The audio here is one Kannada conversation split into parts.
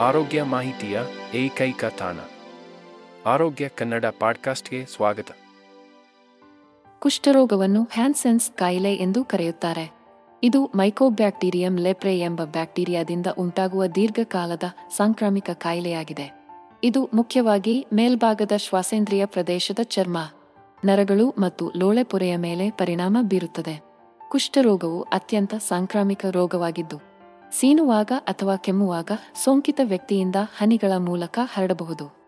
ಆರೋಗ್ಯ ಮಾಹಿತಿಯ ಏಕೈಕ ತಾಣ. ಆರೋಗ್ಯ ಕನ್ನಡ ಪಾಡ್ಕಾಸ್ಟ್ಗೆ ಸ್ವಾಗತ. ಕುಷ್ಠರೋಗವನ್ನು ಹ್ಯಾನ್ಸೆನ್ಸ್ ಕಾಯಿಲೆ ಎಂದು ಕರೆಯುತ್ತಾರೆ. ಇದು ಮೈಕೋಬ್ಯಾಕ್ಟೀರಿಯಂ ಲೆಪ್ರೆ ಎಂಬ ಬ್ಯಾಕ್ಟೀರಿಯಾದಿಂದ ಉಂಟಾಗುವ ದೀರ್ಘಕಾಲದ ಸಾಂಕ್ರಾಮಿಕ ಕಾಯಿಲೆಯಾಗಿದೆ. ಇದು ಮುಖ್ಯವಾಗಿ ಮೇಲ್ಭಾಗದ ಶ್ವಾಸೇಂದ್ರಿಯ ಪ್ರದೇಶದ ಚರ್ಮ, ನರಗಳು ಮತ್ತು ಲೋಳೆಪೊರೆಯ ಮೇಲೆ ಪರಿಣಾಮ ಬೀರುತ್ತದೆ. ಕುಷ್ಠರೋಗವು ಅತ್ಯಂತ ಸಾಂಕ್ರಾಮಿಕ ರೋಗವಾಗಿದ್ದು ಸೀನುವಾಗ ಅಥವಾ ಕೆಮ್ಮುವಾಗ ಸೋಂಕಿತ ವ್ಯಕ್ತಿಯಿಂದ ಹನಿಗಳ ಮೂಲಕ ಹರಡಬಹುದು.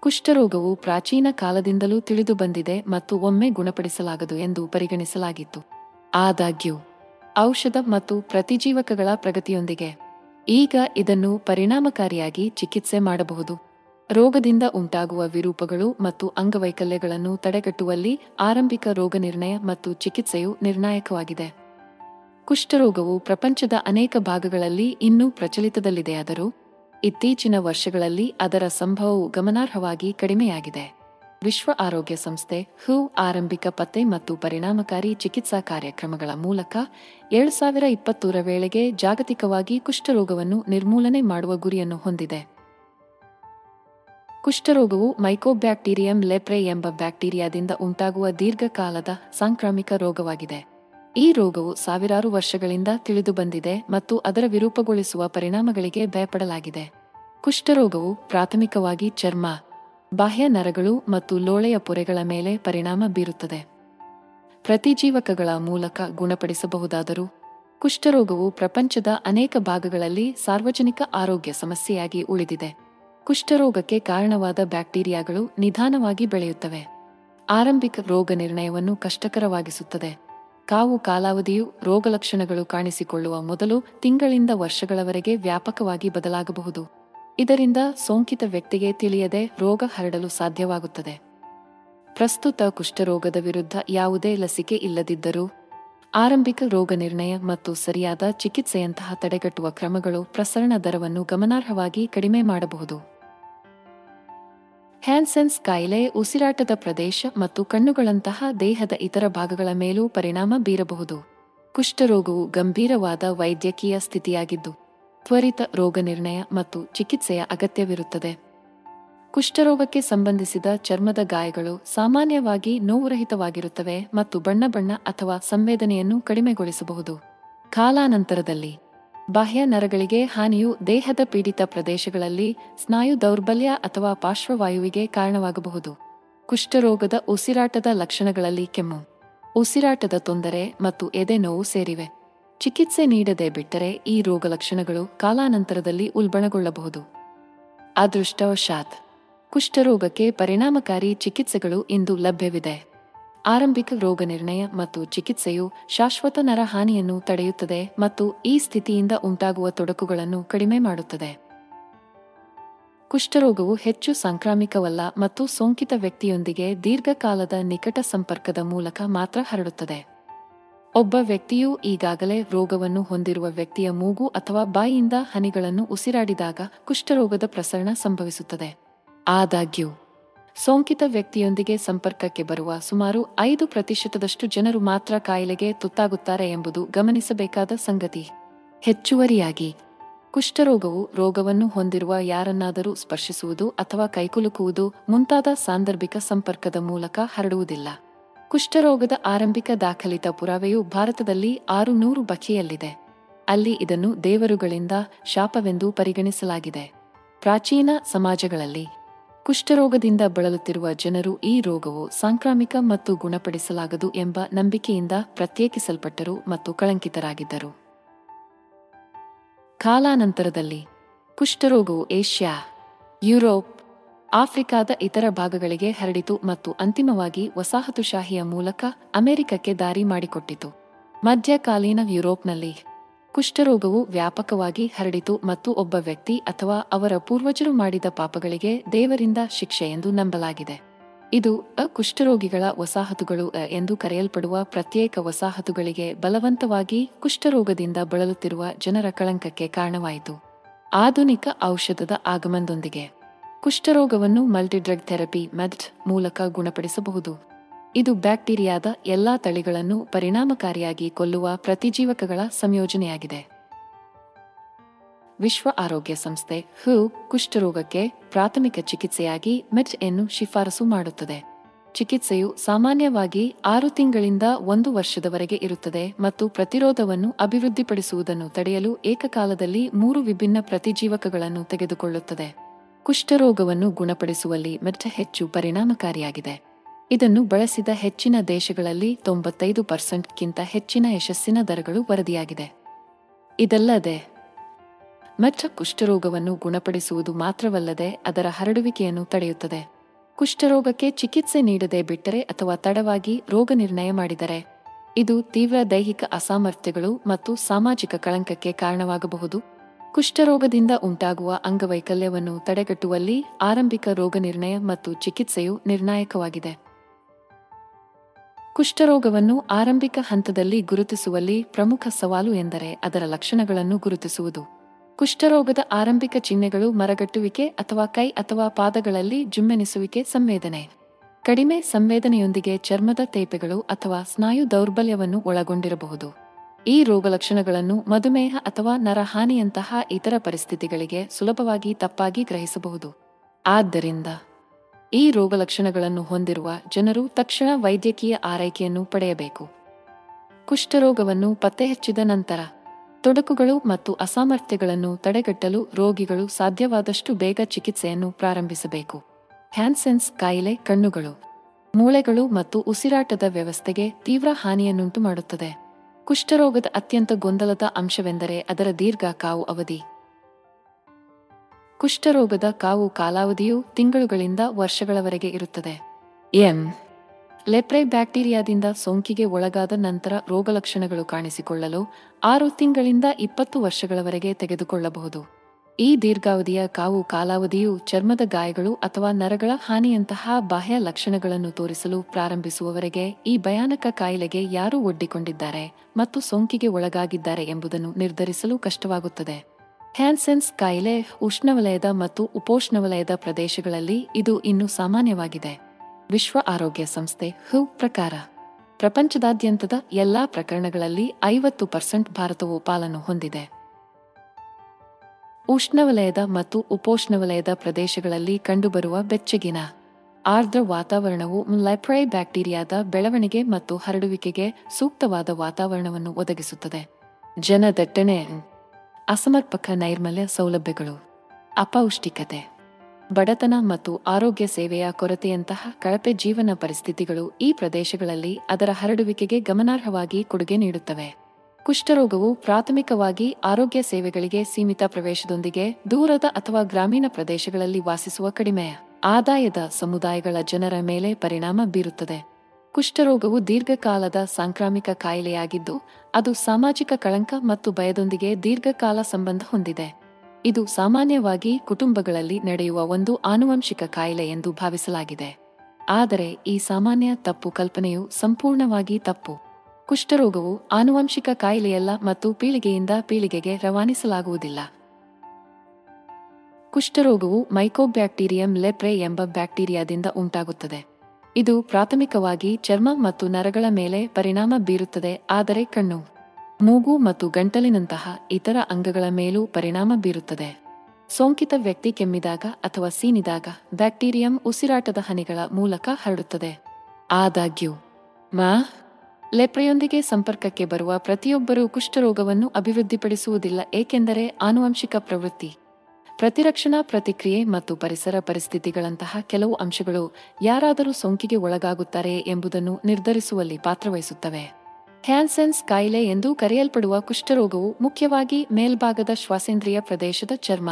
ಕುಷ್ಠರೋಗವು ಪ್ರಾಚೀನ ಕಾಲದಿಂದಲೂ ತಿಳಿದು ಬಂದಿದೆ ಮತ್ತು ಒಮ್ಮೆ ಗುಣಪಡಿಸಲಾಗದು ಎಂದು ಪರಿಗಣಿಸಲಾಗಿತ್ತು. ಆದಾಗ್ಯೂ, ಔಷಧ ಮತ್ತು ಪ್ರತಿಜೀವಕಗಳ ಪ್ರಗತಿಯೊಂದಿಗೆ ಈಗ ಇದನ್ನು ಪರಿಣಾಮಕಾರಿಯಾಗಿ ಚಿಕಿತ್ಸೆ ಮಾಡಬಹುದು. ರೋಗದಿಂದ ಉಂಟಾಗುವ ವಿರೂಪಗಳು ಮತ್ತು ಅಂಗವೈಕಲ್ಯಗಳನ್ನು ತಡೆಗಟ್ಟುವಲ್ಲಿ ಆರಂಭಿಕ ರೋಗನಿರ್ಣಯ ಮತ್ತು ಚಿಕಿತ್ಸೆಯು ನಿರ್ಣಾಯಕವಾಗಿದೆ. ಕುಷ್ಠರೋಗವು ಪ್ರಪಂಚದ ಅನೇಕ ಭಾಗಗಳಲ್ಲಿ ಇನ್ನೂ ಪ್ರಚಲಿತದಲ್ಲಿದೆಯಾದರೂ, ಇತ್ತೀಚಿನ ವರ್ಷಗಳಲ್ಲಿ ಅದರ ಸಂಭವವು ಗಮನಾರ್ಹವಾಗಿ ಕಡಿಮೆಯಾಗಿದೆ. ವಿಶ್ವ ಆರೋಗ್ಯ ಸಂಸ್ಥೆ ಹೂ ಆರಂಭಿಕ ಪತ್ತೆ ಮತ್ತು ಪರಿಣಾಮಕಾರಿ ಚಿಕಿತ್ಸಾ ಕಾರ್ಯಕ್ರಮಗಳ ಮೂಲಕ ಎರಡು ಸಾವಿರ ಇಪ್ಪತ್ತೂರ ವೇಳೆಗೆ ಜಾಗತಿಕವಾಗಿ ಕುಷ್ಠರೋಗವನ್ನು ನಿರ್ಮೂಲನೆ ಮಾಡುವ ಗುರಿಯನ್ನು ಹೊಂದಿದೆ. ಕುಷ್ಠರೋಗವು ಮೈಕೋಬ್ಯಾಕ್ಟೀರಿಯಂ ಲೆಪ್ರೆ ಎಂಬ ಬ್ಯಾಕ್ಟೀರಿಯಾದಿಂದ ಉಂಟಾಗುವ ದೀರ್ಘಕಾಲದ ಸಾಂಕ್ರಾಮಿಕ ರೋಗವಾಗಿದೆ. ಈ ರೋಗವು ಸಾವಿರಾರು ವರ್ಷಗಳಿಂದ ತಿಳಿದು ಬಂದಿದೆ ಮತ್ತು ಅದರ ವಿರೂಪಗೊಳಿಸುವ ಪರಿಣಾಮಗಳಿಗೆ ಭಯಪಡಲಾಗಿದೆ. ಕುಷ್ಠರೋಗವು ಪ್ರಾಥಮಿಕವಾಗಿ ಚರ್ಮ, ಬಾಹ್ಯ ನರಗಳು ಮತ್ತು ಲೋಳೆಯ ಪೊರೆಗಳ ಮೇಲೆ ಪರಿಣಾಮ ಬೀರುತ್ತದೆ. ಪ್ರತಿಜೀವಕಗಳ ಮೂಲಕ ಗುಣಪಡಿಸಬಹುದಾದರೂ ಕುಷ್ಠರೋಗವು ಪ್ರಪಂಚದ ಅನೇಕ ಭಾಗಗಳಲ್ಲಿ ಸಾರ್ವಜನಿಕ ಆರೋಗ್ಯ ಸಮಸ್ಯೆಯಾಗಿ ಉಳಿದಿದೆ. ಕುಷ್ಠರೋಗಕ್ಕೆ ಕಾರಣವಾದ ಬ್ಯಾಕ್ಟೀರಿಯಾಗಳು ನಿಧಾನವಾಗಿ ಬೆಳೆಯುತ್ತವೆ. ಆರಂಭಿಕ ರೋಗ ನಿರ್ಣಯವನ್ನು ಕಷ್ಟಕರವಾಗಿಸುತ್ತದೆ. ಕಾವು ಕಾಲಾವಧಿಯು ರೋಗಲಕ್ಷಣಗಳು ಕಾಣಿಸಿಕೊಳ್ಳುವ ಮೊದಲು ತಿಂಗಳಿಂದ ವರ್ಷಗಳವರೆಗೆ ವ್ಯಾಪಕವಾಗಿ ಬದಲಾಗಬಹುದು. ಇದರಿಂದ ಸೋಂಕಿತ ವ್ಯಕ್ತಿಗೆ ತಿಳಿಯದೆ ರೋಗ ಹರಡಲು ಸಾಧ್ಯವಾಗುತ್ತದೆ. ಪ್ರಸ್ತುತ ಕುಷ್ಠರೋಗದ ವಿರುದ್ಧ ಯಾವುದೇ ಲಸಿಕೆ ಇಲ್ಲದಿದ್ದರೂ ಆರಂಭಿಕ ರೋಗ ನಿರ್ಣಯ ಮತ್ತು ಸರಿಯಾದ ಚಿಕಿತ್ಸೆಯಂತಹ ತಡೆಗಟ್ಟುವ ಕ್ರಮಗಳು ಪ್ರಸರಣ ದರವನ್ನು ಗಮನಾರ್ಹವಾಗಿ ಕಡಿಮೆ ಮಾಡಬಹುದು. ಹ್ಯಾನ್ಸೆನ್ಸ್ ಕಾಯಿಲೆ ಉಸಿರಾಟದ ಪ್ರದೇಶ ಮತ್ತು ಕಣ್ಣುಗಳಂತಹ ದೇಹದ ಇತರ ಭಾಗಗಳ ಮೇಲೂ ಪರಿಣಾಮ ಬೀರಬಹುದು. ಕುಷ್ಠರೋಗವು ಗಂಭೀರವಾದ ವೈದ್ಯಕೀಯ ಸ್ಥಿತಿಯಾಗಿದ್ದು, ತ್ವರಿತ ರೋಗ ನಿರ್ಣಯ ಮತ್ತು ಚಿಕಿತ್ಸೆಯ ಅಗತ್ಯವಿರುತ್ತದೆ. ಕುಷ್ಠರೋಗಕ್ಕೆ ಸಂಬಂಧಿಸಿದ ಚರ್ಮದ ಗಾಯಗಳು ಸಾಮಾನ್ಯವಾಗಿ ನೋವುರಹಿತವಾಗಿರುತ್ತವೆ ಮತ್ತು ಬಣ್ಣ ಬಣ್ಣ ಅಥವಾ ಸಂವೇದನೆಯನ್ನು ಕಡಿಮೆಗೊಳಿಸಬಹುದು. ಕಾಲಾನಂತರದಲ್ಲಿ ಬಾಹ್ಯ ನರಗಳಿಗೆ ಹಾನಿಯು ದೇಹದ ಪೀಡಿತ ಪ್ರದೇಶಗಳಲ್ಲಿ ಸ್ನಾಯು ದೌರ್ಬಲ್ಯ ಅಥವಾ ಪಾರ್ಶ್ವವಾಯುವಿಗೆ ಕಾರಣವಾಗಬಹುದು. ಕುಷ್ಠರೋಗದ ಉಸಿರಾಟದ ಲಕ್ಷಣಗಳಲ್ಲಿ ಕೆಮ್ಮು. ಉಸಿರಾಟದ ತೊಂದರೆ ಮತ್ತು ಎದೆ ನೋವು ಸೇರಿವೆ. ಚಿಕಿತ್ಸೆ ನೀಡದೆ ಬಿಟ್ಟರೆ ಈ ರೋಗ ಲಕ್ಷಣಗಳು ಕಾಲಾನಂತರದಲ್ಲಿ ಉಲ್ಬಣಗೊಳ್ಳಬಹುದು. ಅದೃಷ್ಟವಶಾತ್ ಕುಷ್ಠರೋಗಕ್ಕೆ ಪರಿಣಾಮಕಾರಿ ಚಿಕಿತ್ಸೆಗಳು ಇಂದು ಲಭ್ಯವಿದೆ. ಆರಂಭಿಕ ರೋಗ ನಿರ್ಣಯ ಮತ್ತು ಚಿಕಿತ್ಸೆಯು ಶಾಶ್ವತ ನರಹಾನಿಯನ್ನು ತಡೆಯುತ್ತದೆ ಮತ್ತು ಈ ಸ್ಥಿತಿಯಿಂದ ಉಂಟಾಗುವ ತೊಡಕುಗಳನ್ನು ಕಡಿಮೆ ಮಾಡುತ್ತದೆ. ಕುಷ್ಠರೋಗವು ಹೆಚ್ಚು ಸಾಂಕ್ರಾಮಿಕವಲ್ಲ ಮತ್ತು ಸೋಂಕಿತ ವ್ಯಕ್ತಿಯೊಂದಿಗೆ ದೀರ್ಘಕಾಲದ ನಿಕಟ ಸಂಪರ್ಕದ ಮೂಲಕ ಮಾತ್ರ ಹರಡುತ್ತದೆ. ಒಬ್ಬ ವ್ಯಕ್ತಿಯು ಈಗಾಗಲೇ ರೋಗವನ್ನು ಹೊಂದಿರುವ ವ್ಯಕ್ತಿಯ ಮೂಗು ಅಥವಾ ಬಾಯಿಯಿಂದ ಹನಿಗಳನ್ನು ಉಸಿರಾಡಿದಾಗ ಕುಷ್ಠರೋಗದ ಪ್ರಸರಣ ಸಂಭವಿಸುತ್ತದೆ. ಆದಾಗ್ಯೂ ಸೋಂಕಿತ ವ್ಯಕ್ತಿಯೊಂದಿಗೆ ಸಂಪರ್ಕಕ್ಕೆ ಬರುವ ಸುಮಾರು ಐದು ಪ್ರತಿಶತದಷ್ಟು ಜನರು ಮಾತ್ರ ಕಾಯಿಲೆಗೆ ತುತ್ತಾಗುತ್ತಾರೆ ಎಂಬುದು ಗಮನಿಸಬೇಕಾದ ಸಂಗತಿ. ಹೆಚ್ಚುವರಿಯಾಗಿ, ಕುಷ್ಠರೋಗವು ರೋಗವನ್ನು ಹೊಂದಿರುವ ಯಾರನ್ನಾದರೂ ಸ್ಪರ್ಶಿಸುವುದು ಅಥವಾ ಕೈಕುಲುಕುವುದು ಮುಂತಾದ ಸಾಂದರ್ಭಿಕ ಸಂಪರ್ಕದ ಮೂಲಕ ಹರಡುವುದಿಲ್ಲ. ಕುಷ್ಠರೋಗದ ಆರಂಭಿಕ ದಾಖಲಿತ ಪುರಾವೆಯು ಭಾರತದಲ್ಲಿ ಆರು ನೂರು ಬಕೆಯಲ್ಲಿದೆ ಅಲ್ಲಿ ಇದನ್ನು ದೇವರುಗಳಿಂದ ಶಾಪವೆಂದು ಪರಿಗಣಿಸಲಾಗಿದೆ. ಪ್ರಾಚೀನ ಸಮಾಜಗಳಲ್ಲಿ ಕುಷ್ಠರೋಗದಿಂದ ಬಳಲುತ್ತಿರುವ ಜನರು ಈ ರೋಗವು ಸಾಂಕ್ರಾಮಿಕ ಮತ್ತು ಗುಣಪಡಿಸಲಾಗದು ಎಂಬ ನಂಬಿಕೆಯಿಂದ ಪ್ರತ್ಯೇಕಿಸಲ್ಪಟ್ಟರು ಮತ್ತು ಕಳಂಕಿತರಾಗಿದ್ದರು. ಕಾಲಾನಂತರದಲ್ಲಿ ಕುಷ್ಠರೋಗವು ಏಷ್ಯಾ, ಯುರೋಪ್, ಆಫ್ರಿಕಾದ ಇತರ ಭಾಗಗಳಿಗೆ ಹರಡಿತು ಮತ್ತು ಅಂತಿಮವಾಗಿ ವಸಾಹತುಶಾಹಿಯ ಮೂಲಕ ಅಮೆರಿಕಕ್ಕೆ ದಾರಿ ಮಾಡಿಕೊಟ್ಟಿತು. ಮಧ್ಯಕಾಲೀನ ಯುರೋಪ್ನಲ್ಲಿ ಕುಷ್ಠರೋಗವು ವ್ಯಾಪಕವಾಗಿ ಹರಡಿತು ಮತ್ತು ಒಬ್ಬ ವ್ಯಕ್ತಿ ಅಥವಾ ಅವರ ಪೂರ್ವಜರು ಮಾಡಿದ ಪಾಪಗಳಿಗೆ ದೇವರಿಂದ ಶಿಕ್ಷೆ ಎಂದು ನಂಬಲಾಗಿದೆ. ಇದು ಅ ಕುಷ್ಠರೋಗಿಗಳ ವಸಾಹತುಗಳು ಎಂದು ಕರೆಯಲ್ಪಡುವ ಪ್ರತ್ಯೇಕ ವಸಾಹತುಗಳಿಗೆ ಬಲವಂತವಾಗಿ ಕುಷ್ಠರೋಗದಿಂದ ಬಳಲುತ್ತಿರುವ ಜನರ ಕಳಂಕಕ್ಕೆ ಕಾರಣವಾಯಿತು. ಆಧುನಿಕ ಔಷಧದ ಆಗಮನದೊಂದಿಗೆ ಕುಷ್ಠರೋಗವನ್ನು ಮಲ್ಟಿಡ್ರಗ್ ಥೆರಪಿ, ಮೆಡ್ ಮೂಲಕ ಗುಣಪಡಿಸಬಹುದು. ಇದು ಬ್ಯಾಕ್ಟೀರಿಯಾದ ಎಲ್ಲಾ ತಳಿಗಳನ್ನು ಪರಿಣಾಮಕಾರಿಯಾಗಿ ಕೊಲ್ಲುವ ಪ್ರತಿಜೀವಕಗಳ ಸಂಯೋಜನೆಯಾಗಿದೆ. ವಿಶ್ವ ಆರೋಗ್ಯ ಸಂಸ್ಥೆ ಹೂ ಕುಷ್ಠರೋಗಕ್ಕೆ ಪ್ರಾಥಮಿಕ ಚಿಕಿತ್ಸೆಯಾಗಿ ಮೆಟ್ ಅನ್ನು ಶಿಫಾರಸು ಮಾಡುತ್ತದೆ. ಚಿಕಿತ್ಸೆಯು ಸಾಮಾನ್ಯವಾಗಿ ಆರು ತಿಂಗಳಿಂದ ಒಂದು ವರ್ಷದವರೆಗೆ ಇರುತ್ತದೆ ಮತ್ತು ಪ್ರತಿರೋಧವನ್ನು ಅಭಿವೃದ್ಧಿಪಡಿಸುವುದನ್ನು ತಡೆಯಲು ಏಕಕಾಲದಲ್ಲಿ ಮೂರು ವಿಭಿನ್ನ ಪ್ರತಿಜೀವಕಗಳನ್ನು ತೆಗೆದುಕೊಳ್ಳುತ್ತದೆ. ಕುಷ್ಠರೋಗವನ್ನು ಗುಣಪಡಿಸುವಲ್ಲಿ ಮೆಟ್ ಹೆಚ್ಚು ಪರಿಣಾಮಕಾರಿಯಾಗಿದೆ. ಇದನ್ನು ಬಳಸಿದ ಹೆಚ್ಚಿನ ದೇಶಗಳಲ್ಲಿ ತೊಂಬತ್ತೈದು ಪರ್ಸೆಂಟ್ಗಿಂತ ಹೆಚ್ಚಿನ ಯಶಸ್ಸಿನ ದರಗಳು ವರದಿಯಾಗಿದೆ. ಇದಲ್ಲದೆ ಮಚ್ಚ ಕುಷ್ಠರೋಗವನ್ನು ಗುಣಪಡಿಸುವುದು ಮಾತ್ರವಲ್ಲದೆ ಅದರ ಹರಡುವಿಕೆಯನ್ನು ತಡೆಯುತ್ತದೆ. ಕುಷ್ಠರೋಗಕ್ಕೆ ಚಿಕಿತ್ಸೆ ನೀಡದೆ ಬಿಟ್ಟರೆ ಅಥವಾ ತಡವಾಗಿ ರೋಗ ನಿರ್ಣಯ ಮಾಡಿದರೆ, ಇದು ತೀವ್ರ ದೈಹಿಕ ಅಸಾಮರ್ಥ್ಯಗಳು ಮತ್ತು ಸಾಮಾಜಿಕ ಕಳಂಕಕ್ಕೆ ಕಾರಣವಾಗಬಹುದು. ಕುಷ್ಠರೋಗದಿಂದ ಉಂಟಾಗುವ ಅಂಗವೈಕಲ್ಯವನ್ನು ತಡೆಗಟ್ಟುವಲ್ಲಿ ಆರಂಭಿಕ ರೋಗ ನಿರ್ಣಯ ಮತ್ತು ಚಿಕಿತ್ಸೆಯು ನಿರ್ಣಾಯಕವಾಗಿದೆ. ಕುಷ್ಠರೋಗವನ್ನು ಆರಂಭಿಕ ಹಂತದಲ್ಲಿ ಗುರುತಿಸುವಲ್ಲಿ ಪ್ರಮುಖ ಸವಾಲು ಎಂದರೆ ಅದರ ಲಕ್ಷಣಗಳನ್ನು ಗುರುತಿಸುವುದು. ಕುಷ್ಠರೋಗದ ಆರಂಭಿಕ ಚಿಹ್ನೆಗಳು ಮರಗಟ್ಟುವಿಕೆ ಅಥವಾ ಕೈ ಅಥವಾ ಪಾದಗಳಲ್ಲಿ ಜುಮ್ಮೆನಿಸುವಿಕೆ ಸಂವೇದನೆ. ಕಡಿಮೆ ಸಂವೇದನೆಯೊಂದಿಗೆ ಚರ್ಮದ ತೇಪೆಗಳು ಅಥವಾ ಸ್ನಾಯು ದೌರ್ಬಲ್ಯವನ್ನು ಒಳಗೊಂಡಿರಬಹುದು. ಈ ರೋಗಲಕ್ಷಣಗಳನ್ನು ಮಧುಮೇಹ ಅಥವಾ ನರಹಾನಿಯಂತಹ ಇತರ ಪರಿಸ್ಥಿತಿಗಳಿಗೆ ಸುಲಭವಾಗಿ ತಪ್ಪಾಗಿ ಗ್ರಹಿಸಬಹುದು. ಆದ್ದರಿಂದ ಈ ರೋಗಲಕ್ಷಣಗಳನ್ನು ಹೊಂದಿರುವ ಜನರು ತಕ್ಷಣ ವೈದ್ಯಕೀಯ ಆರೈಕೆಯನ್ನು ಪಡೆಯಬೇಕು. ಕುಷ್ಠರೋಗವನ್ನು ಪತ್ತೆಹಚ್ಚಿದ ನಂತರ ತೊಡಕುಗಳು ಮತ್ತು ಅಸಾಮರ್ಥ್ಯಗಳನ್ನು ತಡೆಗಟ್ಟಲು ರೋಗಿಗಳು ಸಾಧ್ಯವಾದಷ್ಟು ಬೇಗ ಚಿಕಿತ್ಸೆಯನ್ನು ಪ್ರಾರಂಭಿಸಬೇಕು. ಹ್ಯಾನ್ಸೆನ್ಸ್ ಕಾಯಿಲೆ ಕಣ್ಣುಗಳು, ಮೂಳೆಗಳು ಮತ್ತು ಉಸಿರಾಟದ ವ್ಯವಸ್ಥೆಗೆ ತೀವ್ರ ಹಾನಿಯನ್ನುಂಟು ಮಾಡುತ್ತದೆ ಕುಷ್ಠರೋಗದ ಅತ್ಯಂತ ಗೊಂದಲದ ಅಂಶವೆಂದರೆ ಅದರ ದೀರ್ಘ ಕಾವು ಅವಧಿ. ಕುಷ್ಠರೋಗದ ಕಾವು ಕಾಲಾವಧಿಯು ತಿಂಗಳುಗಳಿಂದ ವರ್ಷಗಳವರೆಗೆ ಇರುತ್ತದೆ. ಎಂ. ಲೆಪ್ರೆ ಬ್ಯಾಕ್ಟೀರಿಯಾದಿಂದ ಸೋಂಕಿಗೆ ಒಳಗಾದ ನಂತರ ರೋಗಲಕ್ಷಣಗಳು ಕಾಣಿಸಿಕೊಳ್ಳಲು ಆರು ತಿಂಗಳಿಂದ ಇಪ್ಪತ್ತು ವರ್ಷಗಳವರೆಗೆ ತೆಗೆದುಕೊಳ್ಳಬಹುದು. ಈ ದೀರ್ಘಾವಧಿಯ ಕಾವು ಕಾಲಾವಧಿಯು ಚರ್ಮದ ಗಾಯಗಳು ಅಥವಾ ನರಗಳ ಹಾನಿಯಂತಹ ಬಾಹ್ಯ ಲಕ್ಷಣಗಳನ್ನು ತೋರಿಸಲು ಪ್ರಾರಂಭಿಸುವವರೆಗೆ ಈ ಭಯಾನಕ ಕಾಯಿಲೆಗೆ ಯಾರು ಒಡ್ಡಿಕೊಂಡಿದ್ದಾರೆ ಮತ್ತು ಸೋಂಕಿಗೆ ಒಳಗಾಗಿದ್ದಾರೆ ಎಂಬುದನ್ನು ನಿರ್ಧರಿಸಲು ಕಷ್ಟವಾಗುತ್ತದೆ. ಹ್ಯಾನ್ಸೆನ್ಸ್ ಕಾಯಿಲೆ ಉಷ್ಣವಲಯದ ಮತ್ತು ಉಪೋಷ್ಣವಲಯದ ಪ್ರದೇಶಗಳಲ್ಲಿ ಇದು ಇನ್ನೂ ಸಾಮಾನ್ಯವಾಗಿದೆ. ವಿಶ್ವ ಆರೋಗ್ಯ ಸಂಸ್ಥೆ ಹೂ ಪ್ರಕಾರ, ಪ್ರಪಂಚದಾದ್ಯಂತದ ಎಲ್ಲಾ ಪ್ರಕರಣಗಳಲ್ಲಿ ಐವತ್ತು ಪರ್ಸೆಂಟ್ ಭಾರತವು ಪಾಲನ್ನು ಹೊಂದಿದೆ. ಉಷ್ಣವಲಯದ ಮತ್ತು ಉಪೋಷ್ಣವಲಯದ ಪ್ರದೇಶಗಳಲ್ಲಿ ಕಂಡುಬರುವ ಬೆಚ್ಚಗಿನ, ಆರ್ದ್ರ ವಾತಾವರಣವು ಲೆಪ್ರೈ ಬ್ಯಾಕ್ಟೀರಿಯಾದ ಬೆಳವಣಿಗೆ ಮತ್ತು ಹರಡುವಿಕೆಗೆ ಸೂಕ್ತವಾದ ವಾತಾವರಣವನ್ನು ಒದಗಿಸುತ್ತದೆ. ಜನದಟ್ಟಣೆ ಅಸಮರ್ಪಕ ನೈರ್ಮಲ್ಯ ಸೌಲಭ್ಯಗಳು, ಅಪೌಷ್ಟಿಕತೆ, ಬಡತನ ಮತ್ತು ಆರೋಗ್ಯ ಸೇವೆಯ ಕೊರತೆಯಂತಹ ಕಳಪೆ ಜೀವನ ಪರಿಸ್ಥಿತಿಗಳು ಈ ಪ್ರದೇಶಗಳಲ್ಲಿ ಅದರ ಹರಡುವಿಕೆಗೆ ಗಮನಾರ್ಹವಾಗಿ ಕೊಡುಗೆ ನೀಡುತ್ತವೆ. ಕುಷ್ಠರೋಗವು ಪ್ರಾಥಮಿಕವಾಗಿ ಆರೋಗ್ಯ ಸೇವೆಗಳಿಗೆ ಸೀಮಿತ ಪ್ರವೇಶದೊಂದಿಗೆ ದೂರದ ಅಥವಾ ಗ್ರಾಮೀಣ ಪ್ರದೇಶಗಳಲ್ಲಿ ವಾಸಿಸುವ ಕಡಿಮೆ, ಆದಾಯದ ಸಮುದಾಯಗಳ ಜನರ ಮೇಲೆ ಪರಿಣಾಮ ಬೀರುತ್ತದೆ. ಕುಷ್ಠರೋಗವು ದೀರ್ಘಕಾಲದ ಸಾಂಕ್ರಾಮಿಕ ಕಾಯಿಲೆಯಾಗಿದ್ದು, ಅದು ಸಾಮಾಜಿಕ ಕಳಂಕ ಮತ್ತು ಭಯದೊಂದಿಗೆ ದೀರ್ಘಕಾಲ ಸಂಬಂಧ ಹೊಂದಿದೆ. ಇದು ಸಾಮಾನ್ಯವಾಗಿ ಕುಟುಂಬಗಳಲ್ಲಿ ನಡೆಯುವ ಒಂದು ಆನುವಂಶಿಕ ಕಾಯಿಲೆ ಎಂದು ಭಾವಿಸಲಾಗಿದೆ. ಆದರೆ ಈ ಸಾಮಾನ್ಯ ತಪ್ಪು ಕಲ್ಪನೆಯು ಸಂಪೂರ್ಣವಾಗಿ ತಪ್ಪು. ಕುಷ್ಠರೋಗವು ಆನುವಂಶಿಕ ಕಾಯಿಲೆಯಲ್ಲ ಮತ್ತು ಪೀಳಿಗೆಯಿಂದ ಪೀಳಿಗೆಗೆ ರವಾನಿಸಲಾಗುವುದಿಲ್ಲ. ಕುಷ್ಠರೋಗವು ಮೈಕೋಬ್ಯಾಕ್ಟೀರಿಯಂ ಲೆಪ್ರೆ ಎಂಬ ಬ್ಯಾಕ್ಟೀರಿಯಾದಿಂದ ಉಂಟಾಗುತ್ತದೆ. ಇದು ಪ್ರಾಥಮಿಕವಾಗಿ ಚರ್ಮ ಮತ್ತು ನರಗಳ ಮೇಲೆ ಪರಿಣಾಮ ಬೀರುತ್ತದೆ, ಆದರೆ ಕಣ್ಣು, ಮೂಗು ಮತ್ತು ಗಂಟಲಿನಂತಹ ಇತರ ಅಂಗಗಳ ಮೇಲೂ ಪರಿಣಾಮ ಬೀರುತ್ತದೆ. ಸೋಂಕಿತ ವ್ಯಕ್ತಿ ಕೆಮ್ಮಿದಾಗ ಅಥವಾ ಸೀನಿದಾಗ ಬ್ಯಾಕ್ಟೀರಿಯಂ ಉಸಿರಾಟದ ಹನಿಗಳ ಮೂಲಕ ಹರಡುತ್ತದೆ. ಆದಾಗ್ಯೂ, ಮಾ, ಲೆಪ್ರೆಯೊಂದಿಗೆ ಸಂಪರ್ಕಕ್ಕೆ ಬರುವ ಪ್ರತಿಯೊಬ್ಬರೂ ಕುಷ್ಠರೋಗವನ್ನು ಅಭಿವೃದ್ಧಿಪಡಿಸುವುದಿಲ್ಲ, ಏಕೆಂದರೆ ಆನುವಂಶಿಕ ಪ್ರವೃತ್ತಿ. ಪ್ರತಿರಕ್ಷಣಾ ಪ್ರತಿಕ್ರಿಯೆ ಮತ್ತು ಪರಿಸರ ಪರಿಸ್ಥಿತಿಗಳಂತಹ ಕೆಲವು ಅಂಶಗಳು ಯಾರಾದರೂ ಸೋಂಕಿಗೆ ಒಳಗಾಗುತ್ತಾರೆ ಎಂಬುದನ್ನು ನಿರ್ಧರಿಸುವಲ್ಲಿ ಪಾತ್ರವಹಿಸುತ್ತವೆ. ಹ್ಯಾನ್ಸೆನ್ಸ್ ಕಾಯಿಲೆ ಎಂದು ಕರೆಯಲ್ಪಡುವ ಕುಷ್ಠರೋಗವು ಮುಖ್ಯವಾಗಿ ಮೇಲ್ಭಾಗದ ಶ್ವಾಸೇಂದ್ರಿಯ ಪ್ರದೇಶದ ಚರ್ಮ,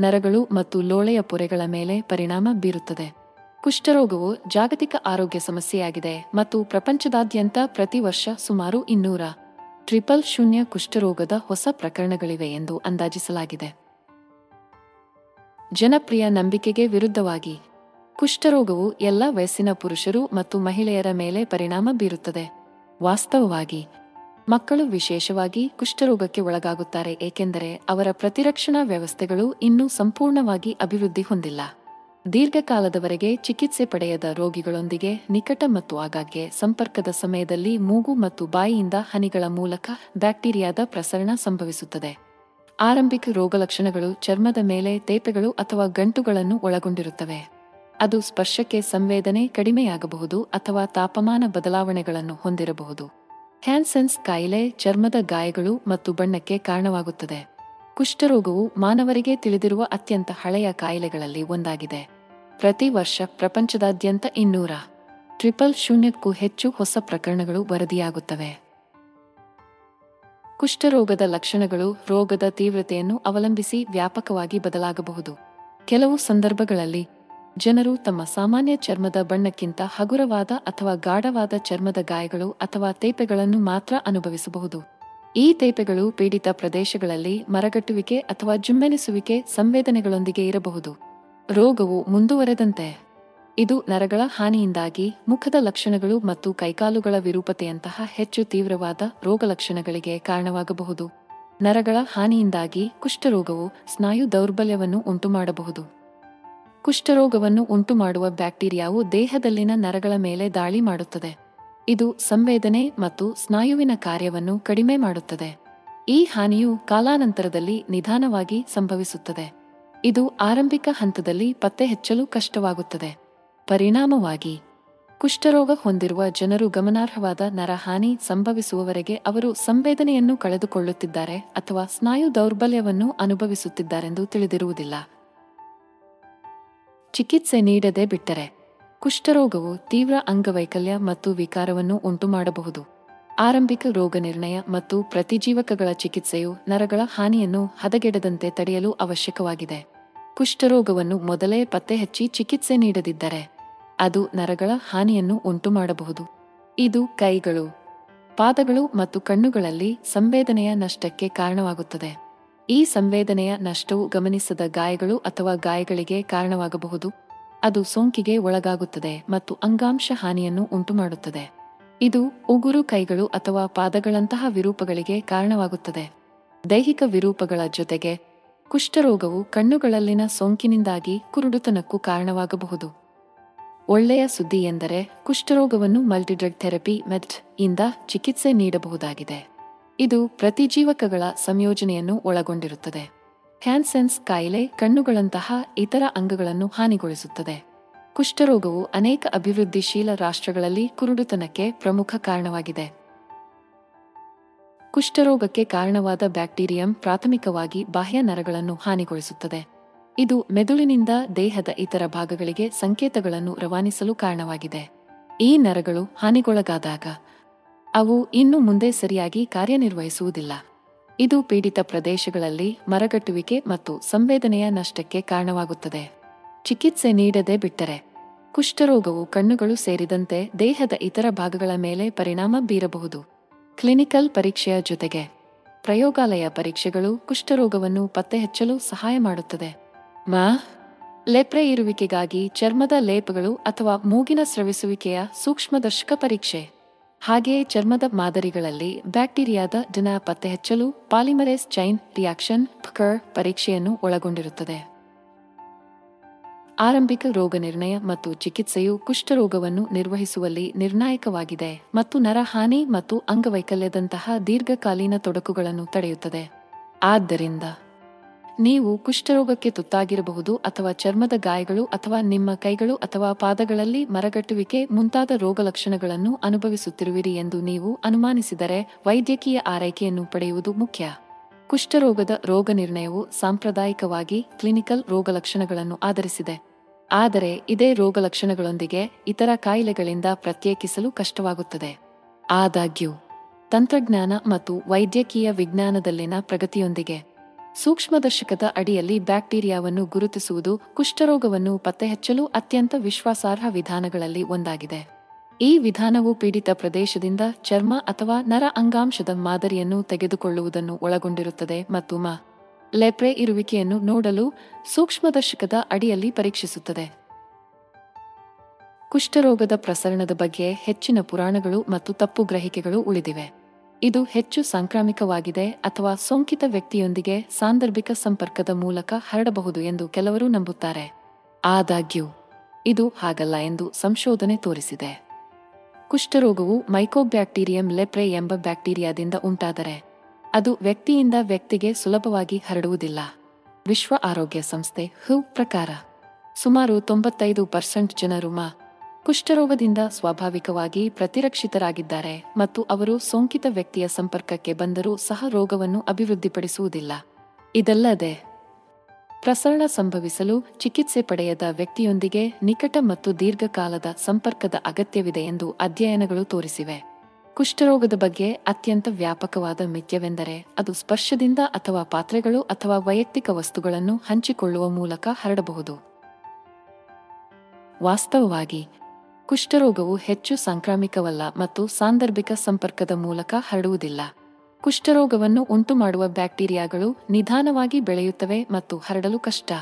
ನರಗಳು ಮತ್ತು ಲೋಳೆಯ ಪೊರೆಗಳ ಮೇಲೆ ಪರಿಣಾಮ ಬೀರುತ್ತದೆ. ಕುಷ್ಠರೋಗವು ಜಾಗತಿಕ ಆರೋಗ್ಯ ಸಮಸ್ಯೆಯಾಗಿದೆ ಮತ್ತು ಪ್ರಪಂಚದಾದ್ಯಂತ ಪ್ರತಿ ವರ್ಷ ಸುಮಾರು ಇನ್ನೂರ ಟ್ರಿಪಲ್ ಶೂನ್ಯ ಕುಷ್ಠರೋಗದ ಹೊಸ ಪ್ರಕರಣಗಳಿವೆ ಎಂದು ಅಂದಾಜಿಸಲಾಗಿದೆ. ಜನಪ್ರಿಯ ನಂಬಿಕೆಗೆ ವಿರುದ್ಧವಾಗಿ. ಕುಷ್ಠರೋಗವು ಎಲ್ಲ ವಯಸ್ಸಿನ ಪುರುಷರು ಮತ್ತು ಮಹಿಳೆಯರ ಮೇಲೆ ಪರಿಣಾಮ ಬೀರುತ್ತದೆ. ವಾಸ್ತವವಾಗಿ, ಮಕ್ಕಳು ವಿಶೇಷವಾಗಿ ಕುಷ್ಠರೋಗಕ್ಕೆ ಒಳಗಾಗುತ್ತಾರೆ, ಏಕೆಂದರೆ ಅವರ ಪ್ರತಿರಕ್ಷಣಾ ವ್ಯವಸ್ಥೆಗಳು ಇನ್ನೂ ಸಂಪೂರ್ಣವಾಗಿ ಅಭಿವೃದ್ಧಿ ಹೊಂದಿಲ್ಲ. ದೀರ್ಘಕಾಲದವರೆಗೆ ಚಿಕಿತ್ಸೆ ಪಡೆಯದ ರೋಗಿಗಳೊಂದಿಗೆ ನಿಕಟ ಮತ್ತು ಆಗಾಗ್ಗೆ ಸಂಪರ್ಕದ ಸಮಯದಲ್ಲಿ ಮೂಗು ಮತ್ತು ಬಾಯಿಯಿಂದ ಹನಿಗಳ ಮೂಲಕ ಬ್ಯಾಕ್ಟೀರಿಯಾದ ಪ್ರಸರಣ ಸಂಭವಿಸುತ್ತದೆ. ಆರಂಭಿಕ ರೋಗಲಕ್ಷಣಗಳು ಚರ್ಮದ ಮೇಲೆ ತೇಪೆಗಳು ಅಥವಾ ಗಂಟುಗಳನ್ನು ಒಳಗೊಂಡಿರುತ್ತವೆ. ಅದು ಸ್ಪರ್ಶಕ್ಕೆ ಸಂವೇದನೆ ಕಡಿಮೆಯಾಗಬಹುದು ಅಥವಾ ತಾಪಮಾನ ಬದಲಾವಣೆಗಳನ್ನು ಹೊಂದಿರಬಹುದು. ಹ್ಯಾನ್ಸನ್ಸ್ ಕಾಯಿಲೆ ಚರ್ಮದ ಗಾಯಗಳು ಮತ್ತು ಬಣ್ಣಕ್ಕೆ ಕಾರಣವಾಗುತ್ತದೆ. ಕುಷ್ಠರೋಗವು ಮಾನವರಿಗೆ ತಿಳಿದಿರುವ ಅತ್ಯಂತ ಹಳೆಯ ಕಾಯಿಲೆಗಳಲ್ಲಿ ಒಂದಾಗಿದೆ. ಪ್ರತಿ ವರ್ಷ ಪ್ರಪಂಚದಾದ್ಯಂತ ಇನ್ನೂರ ಟ್ರಿಪಲ್ ಶೂನ್ಯಕ್ಕೂ ಹೆಚ್ಚು ಹೊಸ ಪ್ರಕರಣಗಳು ವರದಿಯಾಗುತ್ತವೆ. ಕುಷ್ಠರೋಗದ ಲಕ್ಷಣಗಳು ರೋಗದ ತೀವ್ರತೆಯನ್ನು ಅವಲಂಬಿಸಿ ವ್ಯಾಪಕವಾಗಿ ಬದಲಾಗಬಹುದು. ಕೆಲವು ಸಂದರ್ಭಗಳಲ್ಲಿ ಜನರು ತಮ್ಮ ಸಾಮಾನ್ಯ ಚರ್ಮದ ಬಣ್ಣಕ್ಕಿಂತ ಹಗುರವಾದ ಅಥವಾ ಗಾಢವಾದ ಚರ್ಮದ ಗಾಯಗಳು ಅಥವಾ ತೇಪೆಗಳನ್ನು ಮಾತ್ರ ಅನುಭವಿಸಬಹುದು. ಈ ತೇಪೆಗಳು ಪೀಡಿತ ಪ್ರದೇಶಗಳಲ್ಲಿ ಮರಗಟ್ಟುವಿಕೆ ಅಥವಾ ಜುಮ್ಮೆನಿಸುವಿಕೆ ಸಂವೇದನೆಗಳೊಂದಿಗೆ ಇರಬಹುದು. ರೋಗವು ಮುಂದುವರೆದಂತೆ ಇದು ನರಗಳ ಹಾನಿಯಿಂದಾಗಿ ಮುಖದ ಲಕ್ಷಣಗಳು ಮತ್ತು ಕೈಕಾಲುಗಳ ವಿರೂಪತೆಯಂತಹ ಹೆಚ್ಚು ತೀವ್ರವಾದ ರೋಗಲಕ್ಷಣಗಳಿಗೆ ಕಾರಣವಾಗಬಹುದು. ನರಗಳ ಹಾನಿಯಿಂದಾಗಿ ಕುಷ್ಠರೋಗವು ಸ್ನಾಯು ದೌರ್ಬಲ್ಯವನ್ನು ಉಂಟುಮಾಡಬಹುದು. ಕುಷ್ಠರೋಗವನ್ನು ಉಂಟುಮಾಡುವ ಬ್ಯಾಕ್ಟೀರಿಯಾವು ದೇಹದಲ್ಲಿನ ನರಗಳ ಮೇಲೆ ದಾಳಿ ಮಾಡುತ್ತದೆ. ಇದು ಸಂವೇದನೆ ಮತ್ತು ಸ್ನಾಯುವಿನ ಕಾರ್ಯವನ್ನು ಕಡಿಮೆ ಮಾಡುತ್ತದೆ. ಈ ಹಾನಿಯು ಕಾಲಾನಂತರದಲ್ಲಿ ನಿಧಾನವಾಗಿ ಸಂಭವಿಸುತ್ತದೆ. ಇದು ಆರಂಭಿಕ ಹಂತದಲ್ಲಿ ಪತ್ತೆ ಹೆಚ್ಚಲು ಕಷ್ಟವಾಗುತ್ತದೆ. ಪರಿಣಾಮವಾಗಿ ಕುಷ್ಠರೋಗ ಹೊಂದಿರುವ ಜನರು ಗಮನಾರ್ಹವಾದ ನರಹಾನಿ ಸಂಭವಿಸುವವರೆಗೆ ಅವರು ಸಂವೇದನೆಯನ್ನು ಕಳೆದುಕೊಳ್ಳುತ್ತಿದ್ದಾರೆ ಅಥವಾ ಸ್ನಾಯು ದೌರ್ಬಲ್ಯವನ್ನು ಅನುಭವಿಸುತ್ತಿದ್ದಾರೆಂದು ತಿಳಿದಿರುವುದಿಲ್ಲ. ಚಿಕಿತ್ಸೆ ನೀಡದೆ ಬಿಟ್ಟರೆ ಕುಷ್ಠರೋಗವು ತೀವ್ರ ಅಂಗವೈಕಲ್ಯ ಮತ್ತು ವಿಕಾರವನ್ನು ಉಂಟುಮಾಡಬಹುದು. ಆರಂಭಿಕ ರೋಗ ನಿರ್ಣಯ ಮತ್ತು ಪ್ರತಿಜೀವಕಗಳ ಚಿಕಿತ್ಸೆಯು ನರಗಳ ಹಾನಿಯನ್ನು ಹದಗೆಡದಂತೆ ತಡೆಯಲು ಅವಶ್ಯಕವಾಗಿದೆ. ಕುಷ್ಠರೋಗವನ್ನು ಮೊದಲೇ ಪತ್ತೆಹಚ್ಚಿ ಚಿಕಿತ್ಸೆ ನೀಡದಿದ್ದರೆ ಅದು ನರಗಳ ಹಾನಿಯನ್ನು ಉಂಟುಮಾಡಬಹುದು. ಇದು ಕೈಗಳು, ಪಾದಗಳು ಮತ್ತು ಕಣ್ಣುಗಳಲ್ಲಿ ಸಂವೇದನೆಯ ನಷ್ಟಕ್ಕೆ ಕಾರಣವಾಗುತ್ತದೆ. ಈ ಸಂವೇದನೆಯ ನಷ್ಟವು ಗಮನಿಸದ ಗಾಯಗಳು ಅಥವಾ ಗಾಯಗಳಿಗೆ ಕಾರಣವಾಗಬಹುದು. ಅದು ಸೋಂಕಿಗೆ ಒಳಗಾಗುತ್ತದೆ ಮತ್ತು ಅಂಗಾಂಶ ಹಾನಿಯನ್ನು ಉಂಟುಮಾಡುತ್ತದೆ. ಇದು ಉಗುರು ಕೈಗಳು ಅಥವಾ ಪಾದಗಳಂತಹ ವಿರೂಪಗಳಿಗೆ ಕಾರಣವಾಗುತ್ತದೆ. ದೈಹಿಕ ವಿರೂಪಗಳ ಜೊತೆಗೆ ಕುಷ್ಠರೋಗವು ಕಣ್ಣುಗಳಲ್ಲಿನ ಸೋಂಕಿನಿಂದಾಗಿ ಕುರುಡುತನಕ್ಕೂ ಕಾರಣವಾಗಬಹುದು. ಒಳ್ಳೆಯ ಸುದ್ದಿ ಎಂದರೆ ಕುಷ್ಠರೋಗವನ್ನು ಮಲ್ಟಿಡ್ರಗ್ ಥೆರಪಿ ಮೆಟ್ ಇಂದ ಚಿಕಿತ್ಸೆ ನೀಡಬಹುದಾಗಿದೆ. ಇದು ಪ್ರತಿಜೀವಕಗಳ ಸಂಯೋಜನೆಯನ್ನು ಒಳಗೊಂಡಿರುತ್ತದೆ. ಹ್ಯಾನ್ಸೆನ್ಸ್ ಕಾಯಿಲೆ ಕಣ್ಣುಗಳಂತಹ ಇತರ ಅಂಗಗಳನ್ನು ಹಾನಿಗೊಳಿಸುತ್ತದೆ. ಕುಷ್ಠರೋಗವು ಅನೇಕ ಅಭಿವೃದ್ಧಿಶೀಲ ರಾಷ್ಟ್ರಗಳಲ್ಲಿ ಕುರುಡುತನಕ್ಕೆ ಪ್ರಮುಖ ಕಾರಣವಾಗಿದೆ. ಕುಷ್ಠರೋಗಕ್ಕೆ ಕಾರಣವಾದ ಬ್ಯಾಕ್ಟೀರಿಯಂ ಪ್ರಾಥಮಿಕವಾಗಿ ಬಾಹ್ಯ ನರಗಳನ್ನು ಹಾನಿಗೊಳಿಸುತ್ತದೆ. ಇದು ಮೆದುಳಿನಿಂದ ದೇಹದ ಇತರ ಭಾಗಗಳಿಗೆ ಸಂಕೇತಗಳನ್ನು ರವಾನಿಸಲು ಕಾರಣವಾಗಿದೆ. ಈ ನರಗಳು ಹಾನಿಗೊಳಗಾದಾಗ ಅವು ಇನ್ನು ಮುಂದೆ ಸರಿಯಾಗಿ ಕಾರ್ಯನಿರ್ವಹಿಸುವುದಿಲ್ಲ. ಇದು ಪೀಡಿತ ಪ್ರದೇಶಗಳಲ್ಲಿ ಮರಗಟ್ಟುವಿಕೆ ಮತ್ತು ಸಂವೇದನೆಯ ನಷ್ಟಕ್ಕೆ ಕಾರಣವಾಗುತ್ತದೆ. ಚಿಕಿತ್ಸೆ ನೀಡದೆ ಬಿಟ್ಟರೆ ಕುಷ್ಠರೋಗವು ಕಣ್ಣುಗಳು ಸೇರಿದಂತೆ ದೇಹದ ಇತರ ಭಾಗಗಳ ಮೇಲೆ ಪರಿಣಾಮ ಬೀರಬಹುದು. ಕ್ಲಿನಿಕಲ್ ಪರೀಕ್ಷೆಯ ಜೊತೆಗೆ ಪ್ರಯೋಗಾಲಯ ಪರೀಕ್ಷೆಗಳು ಕುಷ್ಠರೋಗವನ್ನು ಪತ್ತೆಹಚ್ಚಲು ಸಹಾಯ ಮಾಡುತ್ತದೆ. ಮಾ, ಲೆಪ್ರೆ ಇರುವಿಕೆಗಾಗಿ ಚರ್ಮದ ಲೇಪಗಳು ಅಥವಾ ಮೂಗಿನ ಸ್ರವಿಸುವಿಕೆಯ ಸೂಕ್ಷ್ಮದರ್ಶಕ ಪರೀಕ್ಷೆ. ಹಾಗೆಯೇ ಚರ್ಮದ ಮಾದರಿಗಳಲ್ಲಿ ಬ್ಯಾಕ್ಟೀರಿಯಾದ ದಿನ ಪತ್ತೆಹಚ್ಚಲು ಪಾಲಿಮರೇಸ್ ಚೈನ್ ರಿಯಾಕ್ಷನ್ ಫಕರ್ ಪರೀಕ್ಷೆಯನ್ನು ಒಳಗೊಂಡಿರುತ್ತದೆ. ಆರಂಭಿಕ ರೋಗ ನಿರ್ಣಯ ಮತ್ತು ಚಿಕಿತ್ಸೆಯು ಕುಷ್ಠರೋಗವನ್ನು ನಿರ್ವಹಿಸುವಲ್ಲಿ ನಿರ್ಣಾಯಕವಾಗಿದೆ ಮತ್ತು ನರಹಾನಿ ಮತ್ತು ಅಂಗವೈಕಲ್ಯದಂತಹ ದೀರ್ಘಕಾಲೀನ ತೊಡಕುಗಳನ್ನು ತಡೆಯುತ್ತದೆ. ಆದ್ದರಿಂದ ನೀವು ಕುಷ್ಠರೋಗಕ್ಕೆ ತುತ್ತಾಗಿರಬಹುದು ಅಥವಾ ಚರ್ಮದ ಗಾಯಗಳು ಅಥವಾ ನಿಮ್ಮ ಕೈಗಳು ಅಥವಾ ಪಾದಗಳಲ್ಲಿ ಮರಗಟ್ಟುವಿಕೆ ಮುಂತಾದ ರೋಗಲಕ್ಷಣಗಳನ್ನು ಅನುಭವಿಸುತ್ತಿರುವಿರಿ ಎಂದು ನೀವು ಅನುಮಾನಿಸಿದರೆ ವೈದ್ಯಕೀಯ ಆರೈಕೆಯನ್ನು ಪಡೆಯುವುದು ಮುಖ್ಯ. ಕುಷ್ಠರೋಗದ ರೋಗ ನಿರ್ಣಯವು ಸಾಂಪ್ರದಾಯಿಕವಾಗಿ ಕ್ಲಿನಿಕಲ್ ರೋಗಲಕ್ಷಣಗಳನ್ನು ಆಧರಿಸಿದೆ. ಆದರೆ ಇದೇ ರೋಗಲಕ್ಷಣಗಳೊಂದಿಗೆ ಇತರ ಕಾಯಿಲೆಗಳಿಂದ ಪ್ರತ್ಯೇಕಿಸಲು ಕಷ್ಟವಾಗುತ್ತದೆ. ಆದಾಗ್ಯೂ, ತಂತ್ರಜ್ಞಾನ ಮತ್ತು ವೈದ್ಯಕೀಯ ವಿಜ್ಞಾನದಲ್ಲಿನ ಪ್ರಗತಿಯೊಂದಿಗೆ ಸೂಕ್ಷ್ಮದರ್ಶಕದ ಅಡಿಯಲ್ಲಿ ಬ್ಯಾಕ್ಟೀರಿಯಾವನ್ನು ಗುರುತಿಸುವುದು, ಕುಷ್ಠರೋಗವನ್ನು ಪತ್ತೆಹಚ್ಚಲು ಅತ್ಯಂತ ವಿಶ್ವಾಸಾರ್ಹ ವಿಧಾನಗಳಲ್ಲಿ ಒಂದಾಗಿದೆ. ಈ ವಿಧಾನವು ಪೀಡಿತ ಪ್ರದೇಶದಿಂದ ಚರ್ಮ ಅಥವಾ ನರ ಅಂಗಾಂಶದ ಮಾದರಿಯನ್ನು ತೆಗೆದುಕೊಳ್ಳುವುದನ್ನು ಒಳಗೊಂಡಿರುತ್ತದೆ ಮತ್ತು ಮ. ಲೆಪ್ರೆ ಇರುವಿಕೆಯನ್ನು ನೋಡಲು ಸೂಕ್ಷ್ಮದರ್ಶಕದ ಅಡಿಯಲ್ಲಿ ಪರೀಕ್ಷಿಸುತ್ತದೆ. ಕುಷ್ಠರೋಗದ ಪ್ರಸರಣದ ಬಗ್ಗೆ ಹೆಚ್ಚಿನ ಪುರಾಣಗಳು ಮತ್ತು ತಪ್ಪು ಗ್ರಹಿಕೆಗಳು ಉಳಿದಿವೆ. ಇದು ಹೆಚ್ಚು ಸಾಂಕ್ರಾಮಿಕವಾಗಿದೆ ಅಥವಾ ಸೋಂಕಿತ ವ್ಯಕ್ತಿಯೊಂದಿಗೆ ಸಾಂದರ್ಭಿಕ ಸಂಪರ್ಕದ ಮೂಲಕ ಹರಡಬಹುದು ಎಂದು ಕೆಲವರು ನಂಬುತ್ತಾರೆ. ಆದಾಗ್ಯೂ, ಇದು ಹಾಗಲ್ಲ ಎಂದು ಸಂಶೋಧನೆ ತೋರಿಸಿದೆ. ಕುಷ್ಠರೋಗವು ಮೈಕೋಬ್ಯಾಕ್ಟೀರಿಯಂ ಲೆಪ್ರೆ ಎಂಬ ಬ್ಯಾಕ್ಟೀರಿಯಾದಿಂದ ಉಂಟಾದರೆ, ಅದು ವ್ಯಕ್ತಿಯಿಂದ ವ್ಯಕ್ತಿಗೆ ಸುಲಭವಾಗಿ ಹರಡುವುದಿಲ್ಲ. ವಿಶ್ವ ಆರೋಗ್ಯ ಸಂಸ್ಥೆ ಹು ಪ್ರಕಾರ, ಸುಮಾರು ತೊಂಬತ್ತೈದು ಪರ್ಸೆಂಟ್ ಜನರು ಮ ಕುಷ್ಠರೋಗದಿಂದ ಸ್ವಾಭಾವಿಕವಾಗಿ ಪ್ರತಿರಕ್ಷಿತರಾಗಿದ್ದಾರೆ ಮತ್ತು ಅವರು ಸೋಂಕಿತ ವ್ಯಕ್ತಿಯ ಸಂಪರ್ಕಕ್ಕೆ ಬಂದರೂ ಸಹ ರೋಗವನ್ನು ಅಭಿವೃದ್ಧಿಪಡಿಸುವುದಿಲ್ಲ. ಇದಲ್ಲದೆ, ಪ್ರಸರಣ ಸಂಭವಿಸಲು ಚಿಕಿತ್ಸೆ ಪಡೆಯದ ವ್ಯಕ್ತಿಯೊಂದಿಗೆ ನಿಕಟ ಮತ್ತು ದೀರ್ಘಕಾಲದ ಸಂಪರ್ಕದ ಅಗತ್ಯವಿದೆ ಎಂದು ಅಧ್ಯಯನಗಳು ತೋರಿಸಿವೆ. ಕುಷ್ಠರೋಗದ ಬಗ್ಗೆ ಅತ್ಯಂತ ವ್ಯಾಪಕವಾದ ಮಿಥ್ಯವೆಂದರೆ ಅದು ಸ್ಪರ್ಶದಿಂದ ಅಥವಾ ಪಾತ್ರೆಗಳು ಅಥವಾ ವೈಯಕ್ತಿಕ ವಸ್ತುಗಳನ್ನು ಹಂಚಿಕೊಳ್ಳುವ ಮೂಲಕ ಹರಡಬಹುದು. ವಾಸ್ತವವಾಗಿ ಕುಷ್ಠರೋಗವು ಹೆಚ್ಚು ಸಾಂಕ್ರಾಮಿಕವಲ್ಲ ಮತ್ತು ಸಾಂದರ್ಭಿಕ ಸಂಪರ್ಕದ ಮೂಲಕ ಹರಡುವುದಿಲ್ಲ. ಕುಷ್ಠರೋಗವನ್ನು ಉಂಟುಮಾಡುವ ಬ್ಯಾಕ್ಟೀರಿಯಾಗಳು ನಿಧಾನವಾಗಿ ಬೆಳೆಯುತ್ತವೆ ಮತ್ತು ಹರಡಲು ಕಷ್ಟ.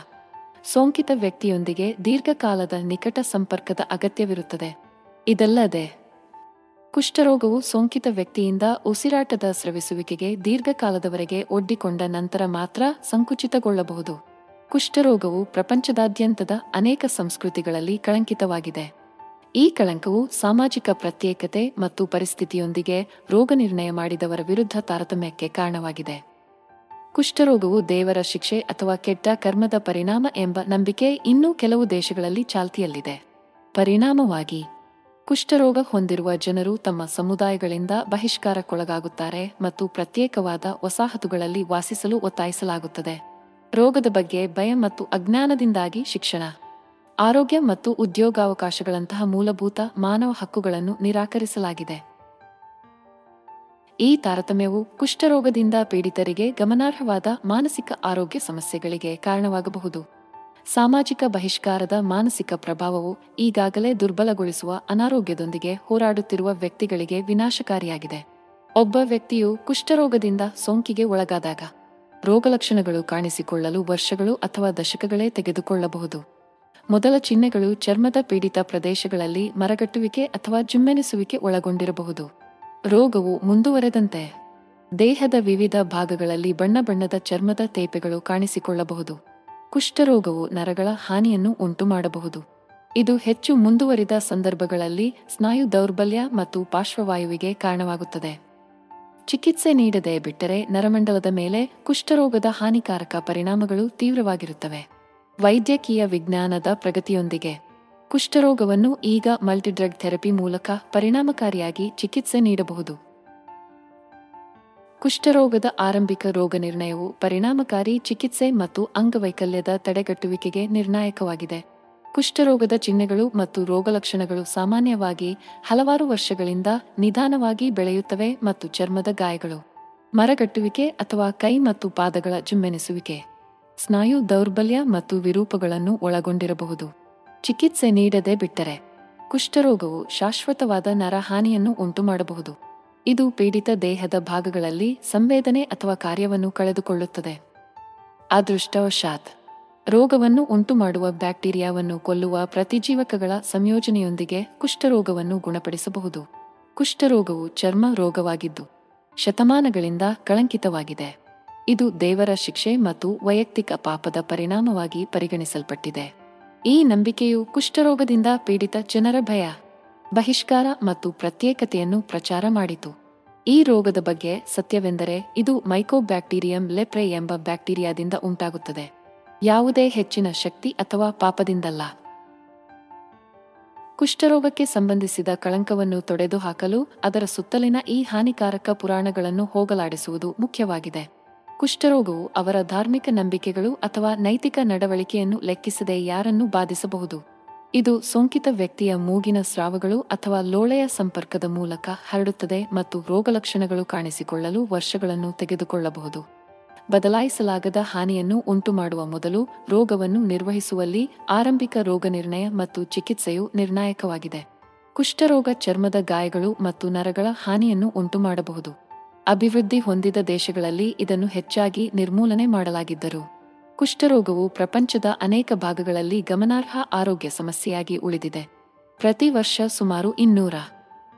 ಸೋಂಕಿತ ವ್ಯಕ್ತಿಯೊಂದಿಗೆ ದೀರ್ಘಕಾಲದ ನಿಕಟ ಸಂಪರ್ಕದ ಅಗತ್ಯವಿರುತ್ತದೆ. ಇದಲ್ಲದೆ, ಕುಷ್ಠರೋಗವು ಸೋಂಕಿತ ವ್ಯಕ್ತಿಯಿಂದ ಉಸಿರಾಟದ ಸ್ರವಿಸುವಿಕೆಗೆ ದೀರ್ಘಕಾಲದವರೆಗೆ ಒಡ್ಡಿಕೊಂಡ ನಂತರ ಮಾತ್ರ ಸಂಕುಚಿತಗೊಳ್ಳಬಹುದು. ಕುಷ್ಠರೋಗವು ಪ್ರಪಂಚದಾದ್ಯಂತದ ಅನೇಕ ಸಂಸ್ಕೃತಿಗಳಲ್ಲಿ ಕಳಂಕಿತವಾಗಿದೆ. ಈ ಕಳಂಕವು ಸಾಮಾಜಿಕ ಪ್ರತ್ಯೇಕತೆ ಮತ್ತು ಪರಿಸ್ಥಿತಿಯೊಂದಿಗೆ ರೋಗನಿರ್ಣಯ ಮಾಡಿದವರ ವಿರುದ್ಧ ತಾರತಮ್ಯಕ್ಕೆ ಕಾರಣವಾಗಿದೆ. ಕುಷ್ಠರೋಗವು ದೇವರ ಶಿಕ್ಷೆ ಅಥವಾ ಕೆಟ್ಟ ಕರ್ಮದ ಪರಿಣಾಮ ಎಂಬ ನಂಬಿಕೆ ಇನ್ನೂ ಕೆಲವು ದೇಶಗಳಲ್ಲಿ ಚಾಲ್ತಿಯಲ್ಲಿದೆ. ಪರಿಣಾಮವಾಗಿ, ಕುಷ್ಠರೋಗ ಹೊಂದಿರುವ ಜನರು ತಮ್ಮ ಸಮುದಾಯಗಳಿಂದ ಬಹಿಷ್ಕಾರಕ್ಕೊಳಗಾಗುತ್ತಾರೆ ಮತ್ತು ಪ್ರತ್ಯೇಕವಾದ ವಸಾಹತುಗಳಲ್ಲಿ ವಾಸಿಸಲು ಒತ್ತಾಯಿಸಲಾಗುತ್ತದೆ. ರೋಗದ ಬಗ್ಗೆ ಭಯ ಮತ್ತು ಅಜ್ಞಾನದಿಂದಾಗಿ ಶಿಕ್ಷಣ. ಆರೋಗ್ಯ ಮತ್ತು ಉದ್ಯೋಗಾವಕಾಶಗಳಂತಹ ಮೂಲಭೂತ ಮಾನವ ಹಕ್ಕುಗಳನ್ನು ನಿರಾಕರಿಸಲಾಗಿದೆ. ಈ ತಾರತಮ್ಯವು ಕುಷ್ಠರೋಗದಿಂದ ಪೀಡಿತರಿಗೆ ಗಮನಾರ್ಹವಾದ ಮಾನಸಿಕ ಆರೋಗ್ಯ ಸಮಸ್ಯೆಗಳಿಗೆ ಕಾರಣವಾಗಬಹುದು. ಸಾಮಾಜಿಕ ಬಹಿಷ್ಕಾರದ ಮಾನಸಿಕ ಪ್ರಭಾವವು ಈಗಾಗಲೇ ದುರ್ಬಲಗೊಳಿಸುವ ಅನಾರೋಗ್ಯದೊಂದಿಗೆ ಹೋರಾಡುತ್ತಿರುವ ವ್ಯಕ್ತಿಗಳಿಗೆ ವಿನಾಶಕಾರಿಯಾಗಿದೆ. ಒಬ್ಬ ವ್ಯಕ್ತಿಯು ಕುಷ್ಠರೋಗದಿಂದ ಸೋಂಕಿಗೆ ಒಳಗಾದಾಗ ರೋಗಲಕ್ಷಣಗಳು ಕಾಣಿಸಿಕೊಳ್ಳಲು ವರ್ಷಗಳು ಅಥವಾ ದಶಕಗಳೇ ತೆಗೆದುಕೊಳ್ಳಬಹುದು. ಮೊದಲ ಚಿಹ್ನೆಗಳು ಚರ್ಮದ ಪೀಡಿತ ಪ್ರದೇಶಗಳಲ್ಲಿ ಮರಗಟ್ಟುವಿಕೆ ಅಥವಾ ಜುಮ್ಮೆನಿಸುವಿಕೆ ಒಳಗೊಂಡಿರಬಹುದು. ರೋಗವು ಮುಂದುವರೆದಂತೆ ದೇಹದ ವಿವಿಧ ಭಾಗಗಳಲ್ಲಿ ಬಣ್ಣ ಬಣ್ಣದ ಚರ್ಮದ ತೇಪೆಗಳು ಕಾಣಿಸಿಕೊಳ್ಳಬಹುದು. ಕುಷ್ಠರೋಗವು ನರಗಳ ಹಾನಿಯನ್ನು ಉಂಟುಮಾಡಬಹುದು. ಇದು ಹೆಚ್ಚು ಮುಂದುವರಿದ ಸಂದರ್ಭಗಳಲ್ಲಿ ಸ್ನಾಯು ದೌರ್ಬಲ್ಯ ಮತ್ತು ಪಾರ್ಶ್ವವಾಯುವಿಗೆ ಕಾರಣವಾಗುತ್ತದೆ. ಚಿಕಿತ್ಸೆ ನೀಡದೆ ಬಿಟ್ಟರೆ ನರಮಂಡಲದ ಮೇಲೆ ಕುಷ್ಠರೋಗದ ಹಾನಿಕಾರಕ ಪರಿಣಾಮಗಳು ತೀವ್ರವಾಗಿರುತ್ತವೆ. ವೈದ್ಯಕೀಯ ವಿಜ್ಞಾನದ ಪ್ರಗತಿಯೊಂದಿಗೆ. ಕುಷ್ಠರೋಗವನ್ನು ಈಗ ಮಲ್ಟಿಡ್ರಗ್ ಥೆರಪಿ ಮೂಲಕ ಪರಿಣಾಮಕಾರಿಯಾಗಿ ಚಿಕಿತ್ಸೆ ನೀಡಬಹುದು. ಕುಷ್ಠರೋಗದ ಆರಂಭಿಕ ರೋಗ ನಿರ್ಣಯವು ಪರಿಣಾಮಕಾರಿ ಚಿಕಿತ್ಸೆ ಮತ್ತು ಅಂಗವೈಕಲ್ಯದ ತಡೆಗಟ್ಟುವಿಕೆಗೆ ನಿರ್ಣಾಯಕವಾಗಿದೆ. ಕುಷ್ಠರೋಗದ ಚಿಹ್ನೆಗಳು ಮತ್ತು ರೋಗಲಕ್ಷಣಗಳು ಸಾಮಾನ್ಯವಾಗಿ ಹಲವಾರು ವರ್ಷಗಳಿಂದ ನಿಧಾನವಾಗಿ ಬೆಳೆಯುತ್ತವೆ ಮತ್ತು ಚರ್ಮದ ಗಾಯಗಳು, ಮರಗಟ್ಟುವಿಕೆ ಅಥವಾ ಕೈ ಮತ್ತು ಪಾದಗಳ ಜುಮ್ಮೆನಿಸುವಿಕೆ. ಸ್ನಾಯು ದೌರ್ಬಲ್ಯ ಮತ್ತು ವಿರೂಪಗಳನ್ನು ಒಳಗೊಂಡಿರಬಹುದು. ಚಿಕಿತ್ಸೆ ನೀಡದೆ ಬಿಟ್ಟರೆ ಕುಷ್ಠರೋಗವು ಶಾಶ್ವತವಾದ ನರಹಾನಿಯನ್ನು ಉಂಟುಮಾಡಬಹುದು. ಇದು ಪೀಡಿತ ದೇಹದ ಭಾಗಗಳಲ್ಲಿ ಸಂವೇದನೆ ಅಥವಾ ಕಾರ್ಯವನ್ನು ಕಳೆದುಕೊಳ್ಳುತ್ತದೆ. ಅದೃಷ್ಟವಶಾತ್, ರೋಗವನ್ನು ಉಂಟುಮಾಡುವ ಬ್ಯಾಕ್ಟೀರಿಯಾವನ್ನು ಕೊಲ್ಲುವ ಪ್ರತಿಜೀವಕಗಳ ಸಂಯೋಜನೆಯೊಂದಿಗೆ ಕುಷ್ಠರೋಗವನ್ನು ಗುಣಪಡಿಸಬಹುದು. ಕುಷ್ಠರೋಗವು ಚರ್ಮ ರೋಗವಾಗಿದ್ದು ಶತಮಾನಗಳಿಂದ ಕಳಂಕಿತವಾಗಿದೆ. ಇದು ದೇವರ ಶಿಕ್ಷೆ ಮತ್ತು ವೈಯಕ್ತಿಕ ಪಾಪದ ಪರಿಣಾಮವಾಗಿ ಪರಿಗಣಿಸಲ್ಪಟ್ಟಿದೆ. ಈ ನಂಬಿಕೆಯು ಕುಷ್ಠರೋಗದಿಂದ ಪೀಡಿತ ಜನರ ಭಯ, ಬಹಿಷ್ಕಾರ ಮತ್ತು ಪ್ರತ್ಯೇಕತೆಯನ್ನು ಪ್ರಚಾರ ಮಾಡಿತು. ಈ ರೋಗದ ಬಗ್ಗೆ ಸತ್ಯವೆಂದರೆ ಇದು ಮೈಕೋಬ್ಯಾಕ್ಟೀರಿಯಂ ಲೆಪ್ರೆ ಎಂಬ ಬ್ಯಾಕ್ಟೀರಿಯಾದಿಂದ ಉಂಟಾಗುತ್ತದೆ. ಯಾವುದೇ ಹೆಚ್ಚಿನ ಶಕ್ತಿ ಅಥವಾ ಪಾಪದಿಂದಲ್ಲ. ಕುಷ್ಠರೋಗಕ್ಕೆ ಸಂಬಂಧಿಸಿದ ಕಳಂಕವನ್ನು ತೊಡೆದುಹಾಕಲು ಅದರ ಸುತ್ತಲಿನ ಈ ಹಾನಿಕಾರಕ ಪುರಾಣಗಳನ್ನು ಹೋಗಲಾಡಿಸುವುದು ಮುಖ್ಯವಾಗಿದೆ. ಕುಷ್ಠರೋಗವು ಅವರ ಧಾರ್ಮಿಕ ನಂಬಿಕೆಗಳು ಅಥವಾ ನೈತಿಕ ನಡವಳಿಕೆಯನ್ನು ಲೆಕ್ಕಿಸದೆ ಯಾರನ್ನು ಬಾಧಿಸಬಹುದು. ಇದು ಸೋಂಕಿತ ವ್ಯಕ್ತಿಯ ಮೂಗಿನ ಸ್ರಾವಗಳು ಅಥವಾ ಲೋಳೆಯ ಸಂಪರ್ಕದ ಮೂಲಕ ಹರಡುತ್ತದೆ ಮತ್ತು ರೋಗಲಕ್ಷಣಗಳು ಕಾಣಿಸಿಕೊಳ್ಳಲು ವರ್ಷಗಳನ್ನು ತೆಗೆದುಕೊಳ್ಳಬಹುದು. ಬದಲಾಯಿಸಲಾಗದ ಹಾನಿಯನ್ನು ಉಂಟುಮಾಡುವ ಮೊದಲು ರೋಗವನ್ನು ನಿರ್ವಹಿಸುವಲ್ಲಿ ಆರಂಭಿಕ ರೋಗನಿರ್ಣಯ ಮತ್ತು ಚಿಕಿತ್ಸೆಯು ನಿರ್ಣಾಯಕವಾಗಿದೆ. ಕುಷ್ಠರೋಗ ಚರ್ಮದ ಗಾಯಗಳು ಮತ್ತು ನರಗಳ ಹಾನಿಯನ್ನು ಉಂಟುಮಾಡಬಹುದು. ಅಭಿವೃದ್ಧಿ ಹೊಂದಿದ ದೇಶಗಳಲ್ಲಿ ಇದನ್ನು ಹೆಚ್ಚಾಗಿ ನಿರ್ಮೂಲನೆ ಮಾಡಲಾಗಿದ್ದರು. ಕುಷ್ಠರೋಗವು ಪ್ರಪಂಚದ ಅನೇಕ ಭಾಗಗಳಲ್ಲಿ ಗಮನಾರ್ಹ ಆರೋಗ್ಯ ಸಮಸ್ಯೆಯಾಗಿ ಉಳಿದಿದೆ. ಪ್ರತಿ ವರ್ಷ ಸುಮಾರು ಇನ್ನೂರ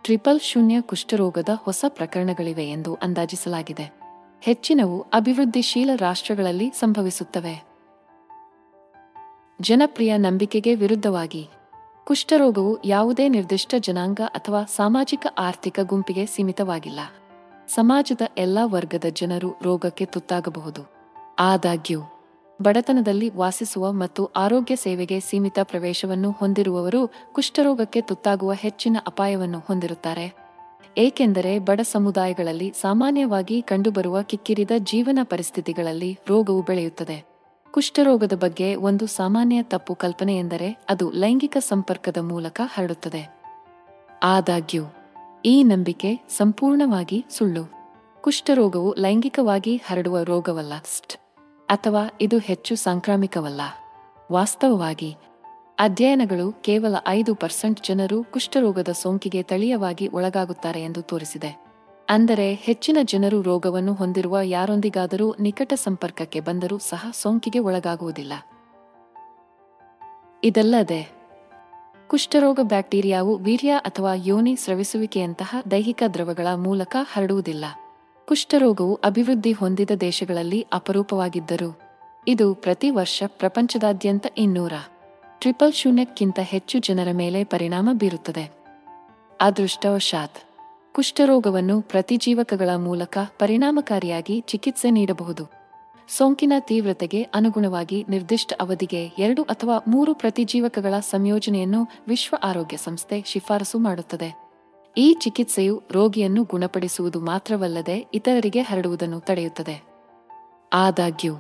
ಟ್ರಿಪಲ್ ಶೂನ್ಯ ಕುಷ್ಠರೋಗದ ಹೊಸ ಪ್ರಕರಣಗಳಿವೆ ಎಂದು ಅಂದಾಜಿಸಲಾಗಿದೆ. ಹೆಚ್ಚಿನವು ಅಭಿವೃದ್ಧಿಶೀಲ ರಾಷ್ಟ್ರಗಳಲ್ಲಿ ಸಂಭವಿಸುತ್ತವೆ. ಜನಪ್ರಿಯ ನಂಬಿಕೆಗೆ ವಿರುದ್ಧವಾಗಿ, ಕುಷ್ಠರೋಗವು ಯಾವುದೇ ನಿರ್ದಿಷ್ಟ ಜನಾಂಗ ಅಥವಾ ಸಾಮಾಜಿಕ ಆರ್ಥಿಕ ಗುಂಪಿಗೆ ಸೀಮಿತವಾಗಿಲ್ಲ. ಸಮಾಜದ ಎಲ್ಲಾ ವರ್ಗದ ಜನರು ರೋಗಕ್ಕೆ ತುತ್ತಾಗಬಹುದು. ಆದಾಗ್ಯೂ, ಬಡತನದಲ್ಲಿ ವಾಸಿಸುವ ಮತ್ತು ಆರೋಗ್ಯ ಸೇವೆಗೆ ಸೀಮಿತ ಪ್ರವೇಶವನ್ನು ಹೊಂದಿರುವವರು ಕುಷ್ಠರೋಗಕ್ಕೆ ತುತ್ತಾಗುವ ಹೆಚ್ಚಿನ ಅಪಾಯವನ್ನು ಹೊಂದಿರುತ್ತಾರೆ. ಏಕೆಂದರೆ ಬಡ ಸಮುದಾಯಗಳಲ್ಲಿ ಸಾಮಾನ್ಯವಾಗಿ ಕಂಡುಬರುವ ಕಿಕ್ಕಿರಿದ ಜೀವನ ಪರಿಸ್ಥಿತಿಗಳಲ್ಲಿ ರೋಗವು ಬೆಳೆಯುತ್ತದೆ. ಕುಷ್ಠರೋಗದ ಬಗ್ಗೆ ಒಂದು ಸಾಮಾನ್ಯ ತಪ್ಪು ಕಲ್ಪನೆ ಎಂದರೆ ಅದು ಲೈಂಗಿಕ ಸಂಪರ್ಕದ ಮೂಲಕ ಹರಡುತ್ತದೆ. ಆದಾಗ್ಯೂ ಈ ನಂಬಿಕೆ ಸಂಪೂರ್ಣವಾಗಿ ಸುಳ್ಳು. ಕುಷ್ಠರೋಗವು ಲೈಂಗಿಕವಾಗಿ ಹರಡುವ ರೋಗವಲ್ಲಸ್ಟ್ ಅಥವಾ ಇದು ಹೆಚ್ಚು ಸಾಂಕ್ರಾಮಿಕವಲ್ಲ. ವಾಸ್ತವವಾಗಿ, ಅಧ್ಯಯನಗಳು ಕೇವಲ ಐದು ಪರ್ಸೆಂಟ್ ಜನರು ಕುಷ್ಠರೋಗದ ಸೋಂಕಿಗೆ ತಳೀಯವಾಗಿ ಒಳಗಾಗುತ್ತಾರೆ ಎಂದು ತೋರಿಸಿದೆ. ಅಂದರೆ ಹೆಚ್ಚಿನ ಜನರು ರೋಗವನ್ನು ಹೊಂದಿರುವ ಯಾರೊಂದಿಗಾದರೂ ನಿಕಟ ಸಂಪರ್ಕಕ್ಕೆ ಬಂದರೂ ಸಹ ಸೋಂಕಿಗೆ ಒಳಗಾಗುವುದಿಲ್ಲ. ಇದಲ್ಲದೆ ಕುಷ್ಠರೋಗ, ಬ್ಯಾಕ್ಟೀರಿಯಾವು ವೀರ್ಯ ಅಥವಾ ಯೋನಿ ಸ್ರವಿಸುವಿಕೆಯಂತಹ ದೈಹಿಕ ದ್ರವಗಳ ಮೂಲಕ ಹರಡುವುದಿಲ್ಲ. ಕುಷ್ಠರೋಗವು ಅಭಿವೃದ್ಧಿ ಹೊಂದಿದ ದೇಶಗಳಲ್ಲಿ ಅಪರೂಪವಾಗಿದ್ದರು, ಇದು ಪ್ರತಿ ವರ್ಷ ಪ್ರಪಂಚದಾದ್ಯಂತ ಇನ್ನೂರ ಟ್ರಿಪಲ್ ಶೂನ್ಯಕ್ಕಿಂತ ಹೆಚ್ಚು ಜನರ ಮೇಲೆ ಪರಿಣಾಮ ಬೀರುತ್ತದೆ. ಅದೃಷ್ಟವಶಾತ್, ಕುಷ್ಠರೋಗವನ್ನು ಪ್ರತಿಜೀವಕಗಳ ಮೂಲಕ ಪರಿಣಾಮಕಾರಿಯಾಗಿ ಚಿಕಿತ್ಸೆ ನೀಡಬಹುದು. ಸೋಂಕಿನ ತೀವ್ರತೆಗೆ ಅನುಗುಣವಾಗಿ ನಿರ್ದಿಷ್ಟ ಅವಧಿಗೆ ಎರಡು ಅಥವಾ ಮೂರು ಪ್ರತಿಜೀವಕಗಳ ಸಂಯೋಜನೆಯನ್ನು ವಿಶ್ವ ಆರೋಗ್ಯ ಸಂಸ್ಥೆ ಶಿಫಾರಸು ಮಾಡುತ್ತದೆ. ಈ ಚಿಕಿತ್ಸೆಯು ರೋಗಿಯನ್ನು ಗುಣಪಡಿಸುವುದು ಮಾತ್ರವಲ್ಲದೆ ಇತರರಿಗೆ ಹರಡುವುದನ್ನು ತಡೆಯುತ್ತದೆ. ಆದಾಗ್ಯೂ,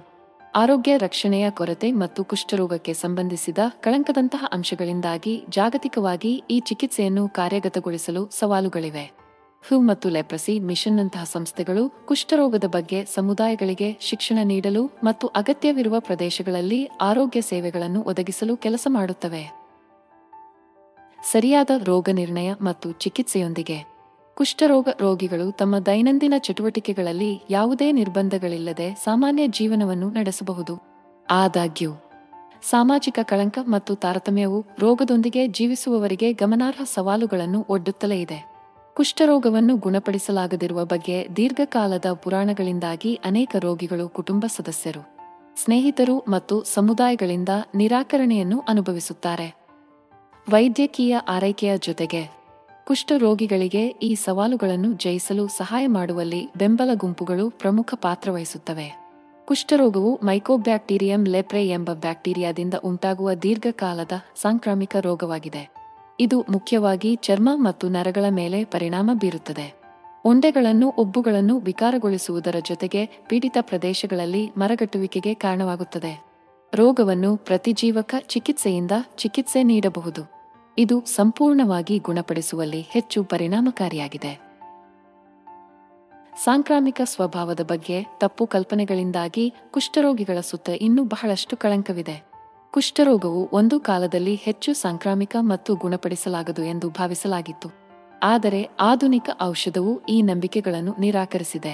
ಆರೋಗ್ಯ ರಕ್ಷಣೆಯ ಕೊರತೆ ಮತ್ತು ಕುಷ್ಠರೋಗಕ್ಕೆ ಸಂಬಂಧಿಸಿದ ಕಳಂಕದಂತಹ ಅಂಶಗಳಿಂದಾಗಿ ಜಾಗತಿಕವಾಗಿ ಈ ಚಿಕಿತ್ಸೆಯನ್ನು ಕಾರ್ಯಗತಗೊಳಿಸಲು ಸವಾಲುಗಳಿವೆ. ಹ್ಯೂ ಮತ್ತು ಲೆಪ್ರಸಿ, ಮಿಷನ್ನಂತಹ ಸಂಸ್ಥೆಗಳು ಕುಷ್ಠರೋಗದ ಬಗ್ಗೆ ಸಮುದಾಯಗಳಿಗೆ ಶಿಕ್ಷಣ ನೀಡಲು ಮತ್ತು ಅಗತ್ಯವಿರುವ ಪ್ರದೇಶಗಳಲ್ಲಿ ಆರೋಗ್ಯ ಸೇವೆಗಳನ್ನು ಒದಗಿಸಲು ಕೆಲಸ ಮಾಡುತ್ತವೆ. ಸರಿಯಾದ ರೋಗ ನಿರ್ಣಯ ಮತ್ತು ಚಿಕಿತ್ಸೆಯೊಂದಿಗೆ. ಕುಷ್ಠರೋಗ ರೋಗಿಗಳು ತಮ್ಮ ದೈನಂದಿನ ಚಟುವಟಿಕೆಗಳಲ್ಲಿ ಯಾವುದೇ ನಿರ್ಬಂಧಗಳಿಲ್ಲದೆ ಸಾಮಾನ್ಯ ಜೀವನವನ್ನು ನಡೆಸಬಹುದು. ಆದಾಗ್ಯೂ, ಸಾಮಾಜಿಕ ಕಳಂಕ ಮತ್ತು ತಾರತಮ್ಯವು ರೋಗದೊಂದಿಗೆ ಜೀವಿಸುವವರಿಗೆ ಗಮನಾರ್ಹ ಸವಾಲುಗಳನ್ನು ಒಡ್ಡುತ್ತಲೇ ಇದೆ. ಕುಷ್ಠರೋಗವನ್ನು ಗುಣಪಡಿಸಲಾಗದಿರುವ ಬಗ್ಗೆ ದೀರ್ಘಕಾಲದ ಪುರಾಣಗಳಿಂದಾಗಿ ಅನೇಕ ರೋಗಿಗಳು ಕುಟುಂಬ ಸದಸ್ಯರು, ಸ್ನೇಹಿತರು ಮತ್ತು ಸಮುದಾಯಗಳಿಂದ ನಿರಾಕರಣೆಯನ್ನು ಅನುಭವಿಸುತ್ತಾರೆ. ವೈದ್ಯಕೀಯ ಆರೈಕೆಯ ಜೊತೆಗೆ ಕುಷ್ಠರೋಗಿಗಳಿಗೆ ಈ ಸವಾಲುಗಳನ್ನು ಜಯಿಸಲು ಸಹಾಯ ಮಾಡುವಲ್ಲಿ ಬೆಂಬಲ ಗುಂಪುಗಳು ಪ್ರಮುಖ ಪಾತ್ರ ವಹಿಸುತ್ತವೆ. ಕುಷ್ಠರೋಗವು ಮೈಕೋಬ್ಯಾಕ್ಟೀರಿಯಂ ಲೆಪ್ರೆ ಎಂಬ ಬ್ಯಾಕ್ಟೀರಿಯಾದಿಂದ ಉಂಟಾಗುವ ದೀರ್ಘಕಾಲದ ಸಾಂಕ್ರಾಮಿಕ ರೋಗವಾಗಿದೆ. ಇದು ಮುಖ್ಯವಾಗಿ ಚರ್ಮ ಮತ್ತು ನರಗಳ ಮೇಲೆ ಪರಿಣಾಮ ಬೀರುತ್ತದೆ. ಉಂಡೆಗಳನ್ನು ಉಬ್ಬುಗಳನ್ನು ವಿಕಾರಗೊಳಿಸುವುದರ ಜೊತೆಗೆ ಪೀಡಿತ ಪ್ರದೇಶಗಳಲ್ಲಿ ಮರಗಟ್ಟುವಿಕೆಗೆ ಕಾರಣವಾಗುತ್ತದೆ. ರೋಗವನ್ನು ಪ್ರತಿಜೀವಕ ಚಿಕಿತ್ಸೆಯಿಂದ ಚಿಕಿತ್ಸೆ ನೀಡಬಹುದು. ಇದು ಸಂಪೂರ್ಣವಾಗಿ ಗುಣಪಡಿಸುವಲ್ಲಿ ಹೆಚ್ಚು ಪರಿಣಾಮಕಾರಿಯಾಗಿದೆ. ಸಾಂಕ್ರಾಮಿಕ ಸ್ವಭಾವದ ಬಗ್ಗೆ ತಪ್ಪು ಕಲ್ಪನೆಗಳಿಂದಾಗಿ ಕುಷ್ಠರೋಗಿಗಳ ಸುತ್ತ ಇನ್ನೂ ಬಹಳಷ್ಟು ಕಳಂಕವಿದೆ. ಕುಷ್ಠರೋಗವು ಒಂದು ಕಾಲದಲ್ಲಿ ಹೆಚ್ಚು ಸಾಂಕ್ರಾಮಿಕ ಮತ್ತು ಗುಣಪಡಿಸಲಾಗದು ಎಂದು ಭಾವಿಸಲಾಗಿತ್ತು. ಆದರೆ ಆಧುನಿಕ ಔಷಧವು ಈ ನಂಬಿಕೆಗಳನ್ನು ನಿರಾಕರಿಸಿದೆ.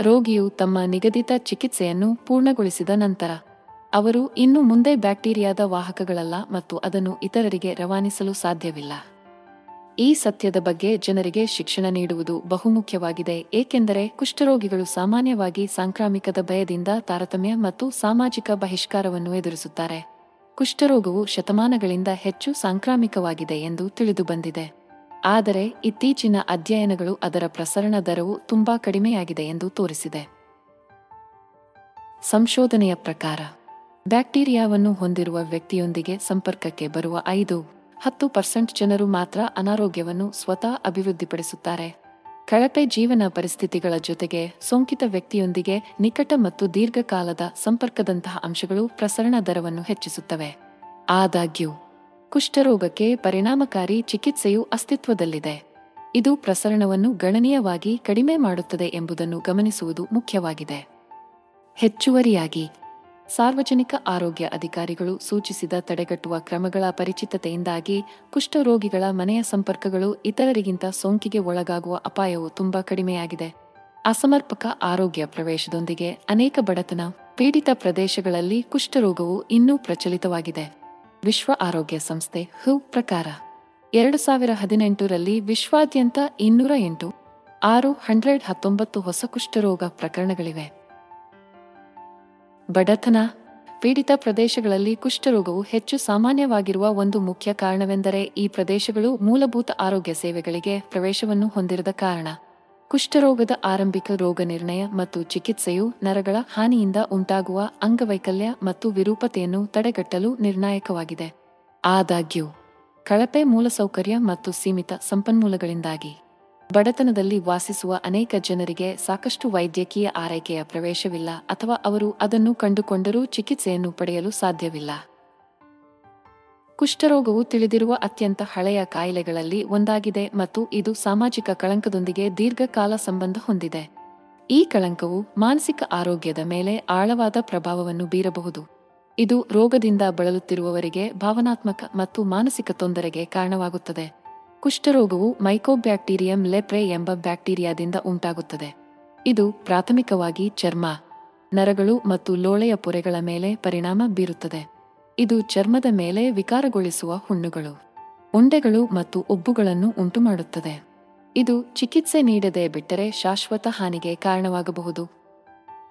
ರೋಗಿಯು ತಮ್ಮ ನಿಗದಿತ ಚಿಕಿತ್ಸೆಯನ್ನು ಪೂರ್ಣಗೊಳಿಸಿದ ನಂತರ, ಅವರು ಇನ್ನು ಮುಂದೆ ಬ್ಯಾಕ್ಟೀರಿಯಾದ ವಾಹಕಗಳಲ್ಲ ಮತ್ತು ಅದನ್ನು ಇತರರಿಗೆ ರವಾನಿಸಲು ಸಾಧ್ಯವಿಲ್ಲ. ಈ ಸತ್ಯದ ಬಗ್ಗೆ ಜನರಿಗೆ ಶಿಕ್ಷಣ ನೀಡುವುದು ಬಹುಮುಖ್ಯವಾಗಿದೆ, ಏಕೆಂದರೆ ಕುಷ್ಠರೋಗಿಗಳು ಸಾಮಾನ್ಯವಾಗಿ ಸಾಂಕ್ರಾಮಿಕದ ಭಯದಿಂದ ತಾರತಮ್ಯ ಮತ್ತು ಸಾಮಾಜಿಕ ಬಹಿಷ್ಕಾರವನ್ನು ಎದುರಿಸುತ್ತಾರೆ. ಕುಷ್ಠರೋಗವು ಶತಮಾನಗಳಿಂದ ಹೆಚ್ಚು ಸಾಂಕ್ರಾಮಿಕವಾಗಿದೆ ಎಂದು ತಿಳಿದುಬಂದಿದೆ ಆದರೆ ಇತ್ತೀಚಿನ ಅಧ್ಯಯನಗಳು ಅದರ ಪ್ರಸರಣ ದರವು ತುಂಬಾ ಕಡಿಮೆಯಾಗಿದೆ ಎಂದು ತೋರಿಸಿದೆ. ಸಂಶೋಧನೆಯ ಪ್ರಕಾರ, ಬ್ಯಾಕ್ಟೀರಿಯಾವನ್ನು ಹೊಂದಿರುವ ವ್ಯಕ್ತಿಯೊಂದಿಗೆ ಸಂಪರ್ಕಕ್ಕೆ ಬರುವ ಐದು ಹತ್ತು ಪರ್ಸೆಂಟ್ ಜನರು ಮಾತ್ರ ಅನಾರೋಗ್ಯವನ್ನು ಸ್ವತಃ ಅಭಿವೃದ್ಧಿಪಡಿಸುತ್ತಾರೆ. ಕಳಪೆ ಜೀವನ ಪರಿಸ್ಥಿತಿಗಳ ಜೊತೆಗೆ ಸೋಂಕಿತ ವ್ಯಕ್ತಿಯೊಂದಿಗೆ ನಿಕಟ ಮತ್ತು ದೀರ್ಘಕಾಲದ ಸಂಪರ್ಕದಂತಹ ಅಂಶಗಳು ಪ್ರಸರಣ ದರವನ್ನು ಹೆಚ್ಚಿಸುತ್ತವೆ. ಆದಾಗ್ಯೂ, ಕುಷ್ಠರೋಗಕ್ಕೆ ಪರಿಣಾಮಕಾರಿ ಚಿಕಿತ್ಸೆಯು ಅಸ್ತಿತ್ವದಲ್ಲಿದೆ. ಇದು ಪ್ರಸರಣವನ್ನು ಗಣನೀಯವಾಗಿ ಕಡಿಮೆ ಮಾಡುತ್ತದೆ ಎಂಬುದನ್ನು ಗಮನಿಸುವುದು ಮುಖ್ಯವಾಗಿದೆ. ಹೆಚ್ಚುವರಿಯಾಗಿ ಸಾರ್ವಜನಿಕ ಆರೋಗ್ಯ ಅಧಿಕಾರಿಗಳು ಸೂಚಿಸಿದ ತಡೆಗಟ್ಟುವ ಕ್ರಮಗಳ ಪರಿಚಿತತೆಯಿಂದಾಗಿ ಕುಷ್ಠರೋಗಿಗಳ ಮನೆಯ ಸಂಪರ್ಕಗಳು ಇತರರಿಗಿಂತ ಸೋಂಕಿಗೆ ಒಳಗಾಗುವ ಅಪಾಯವು ತುಂಬಾ ಕಡಿಮೆಯಾಗಿದೆ. ಅಸಮರ್ಪಕ ಆರೋಗ್ಯ ಪ್ರವೇಶದೊಂದಿಗೆ ಅನೇಕ ಬಡತನ ಪೀಡಿತ ಪ್ರದೇಶಗಳಲ್ಲಿ ಕುಷ್ಠರೋಗವು ಇನ್ನೂ ಪ್ರಚಲಿತವಾಗಿದೆ. ವಿಶ್ವ ಆರೋಗ್ಯ ಸಂಸ್ಥೆ ಹು ಪ್ರಕಾರ ಎರಡು ಸಾವಿರ ಹದಿನೆಂಟರಲ್ಲಿ ವಿಶ್ವಾದ್ಯಂತ ಇನ್ನೂರ ಎಂಟು ಆರು ಹಂಡ್ರೆಡ್ ಹತ್ತೊಂಬತ್ತು ಹೊಸ ಕುಷ್ಠರೋಗ ಪ್ರಕರಣಗಳಿವೆ. ಬಡತನ. ಪೀಡಿತ ಪ್ರದೇಶಗಳಲ್ಲಿ ಕುಷ್ಠರೋಗವು ಹೆಚ್ಚು ಸಾಮಾನ್ಯವಾಗಿರುವ ಒಂದು ಮುಖ್ಯ ಕಾರಣವೆಂದರೆ ಈ ಪ್ರದೇಶಗಳು ಮೂಲಭೂತ ಆರೋಗ್ಯ ಸೇವೆಗಳಿಗೆ ಪ್ರವೇಶವನ್ನು ಹೊಂದಿರದ ಕಾರಣ. ಕುಷ್ಠರೋಗದ ಆರಂಭಿಕ ರೋಗ ನಿರ್ಣಯ ಮತ್ತು ಚಿಕಿತ್ಸೆಯು ನರಗಳ ಹಾನಿಯಿಂದ ಉಂಟಾಗುವ ಅಂಗವೈಕಲ್ಯ ಮತ್ತು ವಿರೂಪತೆಯನ್ನು ತಡೆಗಟ್ಟಲು ನಿರ್ಣಾಯಕವಾಗಿದೆ. ಆದಾಗ್ಯೂ, ಕಳಪೆ ಮೂಲಸೌಕರ್ಯ ಮತ್ತು ಸೀಮಿತ ಸಂಪನ್ಮೂಲಗಳಿಂದಾಗಿ ಬಡತನದಲ್ಲಿ ವಾಸಿಸುವ ಅನೇಕ ಜನರಿಗೆ ಸಾಕಷ್ಟು ವೈದ್ಯಕೀಯ ಆರೈಕೆಯ ಪ್ರವೇಶವಿಲ್ಲ ಅಥವಾ ಅವರು ಅದನ್ನು ಕಂಡುಕೊಂಡರೂ ಚಿಕಿತ್ಸೆಯನ್ನು ಪಡೆಯಲು ಸಾಧ್ಯವಿಲ್ಲ. ಕುಷ್ಠರೋಗವು ತಿಳಿದಿರುವ ಅತ್ಯಂತ ಹಳೆಯ ಕಾಯಿಲೆಗಳಲ್ಲಿ ಒಂದಾಗಿದೆ ಮತ್ತು ಇದು ಸಾಮಾಜಿಕ ಕಳಂಕದೊಂದಿಗೆ ದೀರ್ಘಕಾಲ ಸಂಬಂಧ ಹೊಂದಿದೆ. ಈ ಕಳಂಕವು ಮಾನಸಿಕ ಆರೋಗ್ಯದ ಮೇಲೆ ಆಳವಾದ ಪ್ರಭಾವವನ್ನು ಬೀರಬಹುದು. ಇದು ರೋಗದಿಂದ ಬಳಲುತ್ತಿರುವವರಿಗೆ ಭಾವನಾತ್ಮಕ ಮತ್ತು ಮಾನಸಿಕ ತೊಂದರೆಗೆ ಕಾರಣವಾಗುತ್ತದೆ. ಕುಷ್ಠರೋಗವು ಮೈಕೋಬ್ಯಾಕ್ಟೀರಿಯಂ ಲೆಪ್ರೆ ಎಂಬ ಬ್ಯಾಕ್ಟೀರಿಯಾದಿಂದ ಉಂಟಾಗುತ್ತದೆ. ಇದು ಪ್ರಾಥಮಿಕವಾಗಿ ಚರ್ಮ, ನರಗಳು ಮತ್ತು ಲೋಳೆಯ ಪೊರೆಗಳ ಮೇಲೆ ಪರಿಣಾಮ ಬೀರುತ್ತದೆ. ಇದು ಚರ್ಮದ ಮೇಲೆ ವಿಕಾರಗೊಳಿಸುವ ಹುಣ್ಣುಗಳು, ಉಂಡೆಗಳು ಮತ್ತು ಉಬ್ಬುಗಳನ್ನು ಉಂಟುಮಾಡುತ್ತದೆ. ಇದು ಚಿಕಿತ್ಸೆ ನೀಡದೆ ಬಿಟ್ಟರೆ ಶಾಶ್ವತ ಹಾನಿಗೆ ಕಾರಣವಾಗಬಹುದು.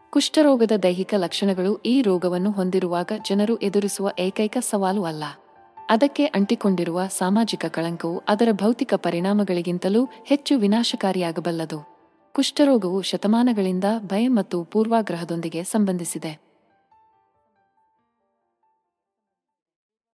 ಕುಷ್ಠರೋಗದ ದೈಹಿಕ ಲಕ್ಷಣಗಳು ಈ ರೋಗವನ್ನು ಹೊಂದಿರುವಾಗ ಜನರು ಎದುರಿಸುವ ಏಕೈಕ ಸವಾಲು ಅಲ್ಲ. ಅದಕ್ಕೆ ಅಂಟಿಕೊಂಡಿರುವ ಸಾಮಾಜಿಕ ಕಳಂಕವು ಅದರ ಭೌತಿಕ ಪರಿಣಾಮಗಳಿಗಿಂತಲೂ ಹೆಚ್ಚು ವಿನಾಶಕಾರಿಯಾಗಬಲ್ಲದು. ಕುಷ್ಠರೋಗವು ಶತಮಾನಗಳಿಂದ ಭಯ ಮತ್ತು ಪೂರ್ವಾಗ್ರಹದೊಂದಿಗೆ ಸಂಬಂಧಿಸಿದೆ.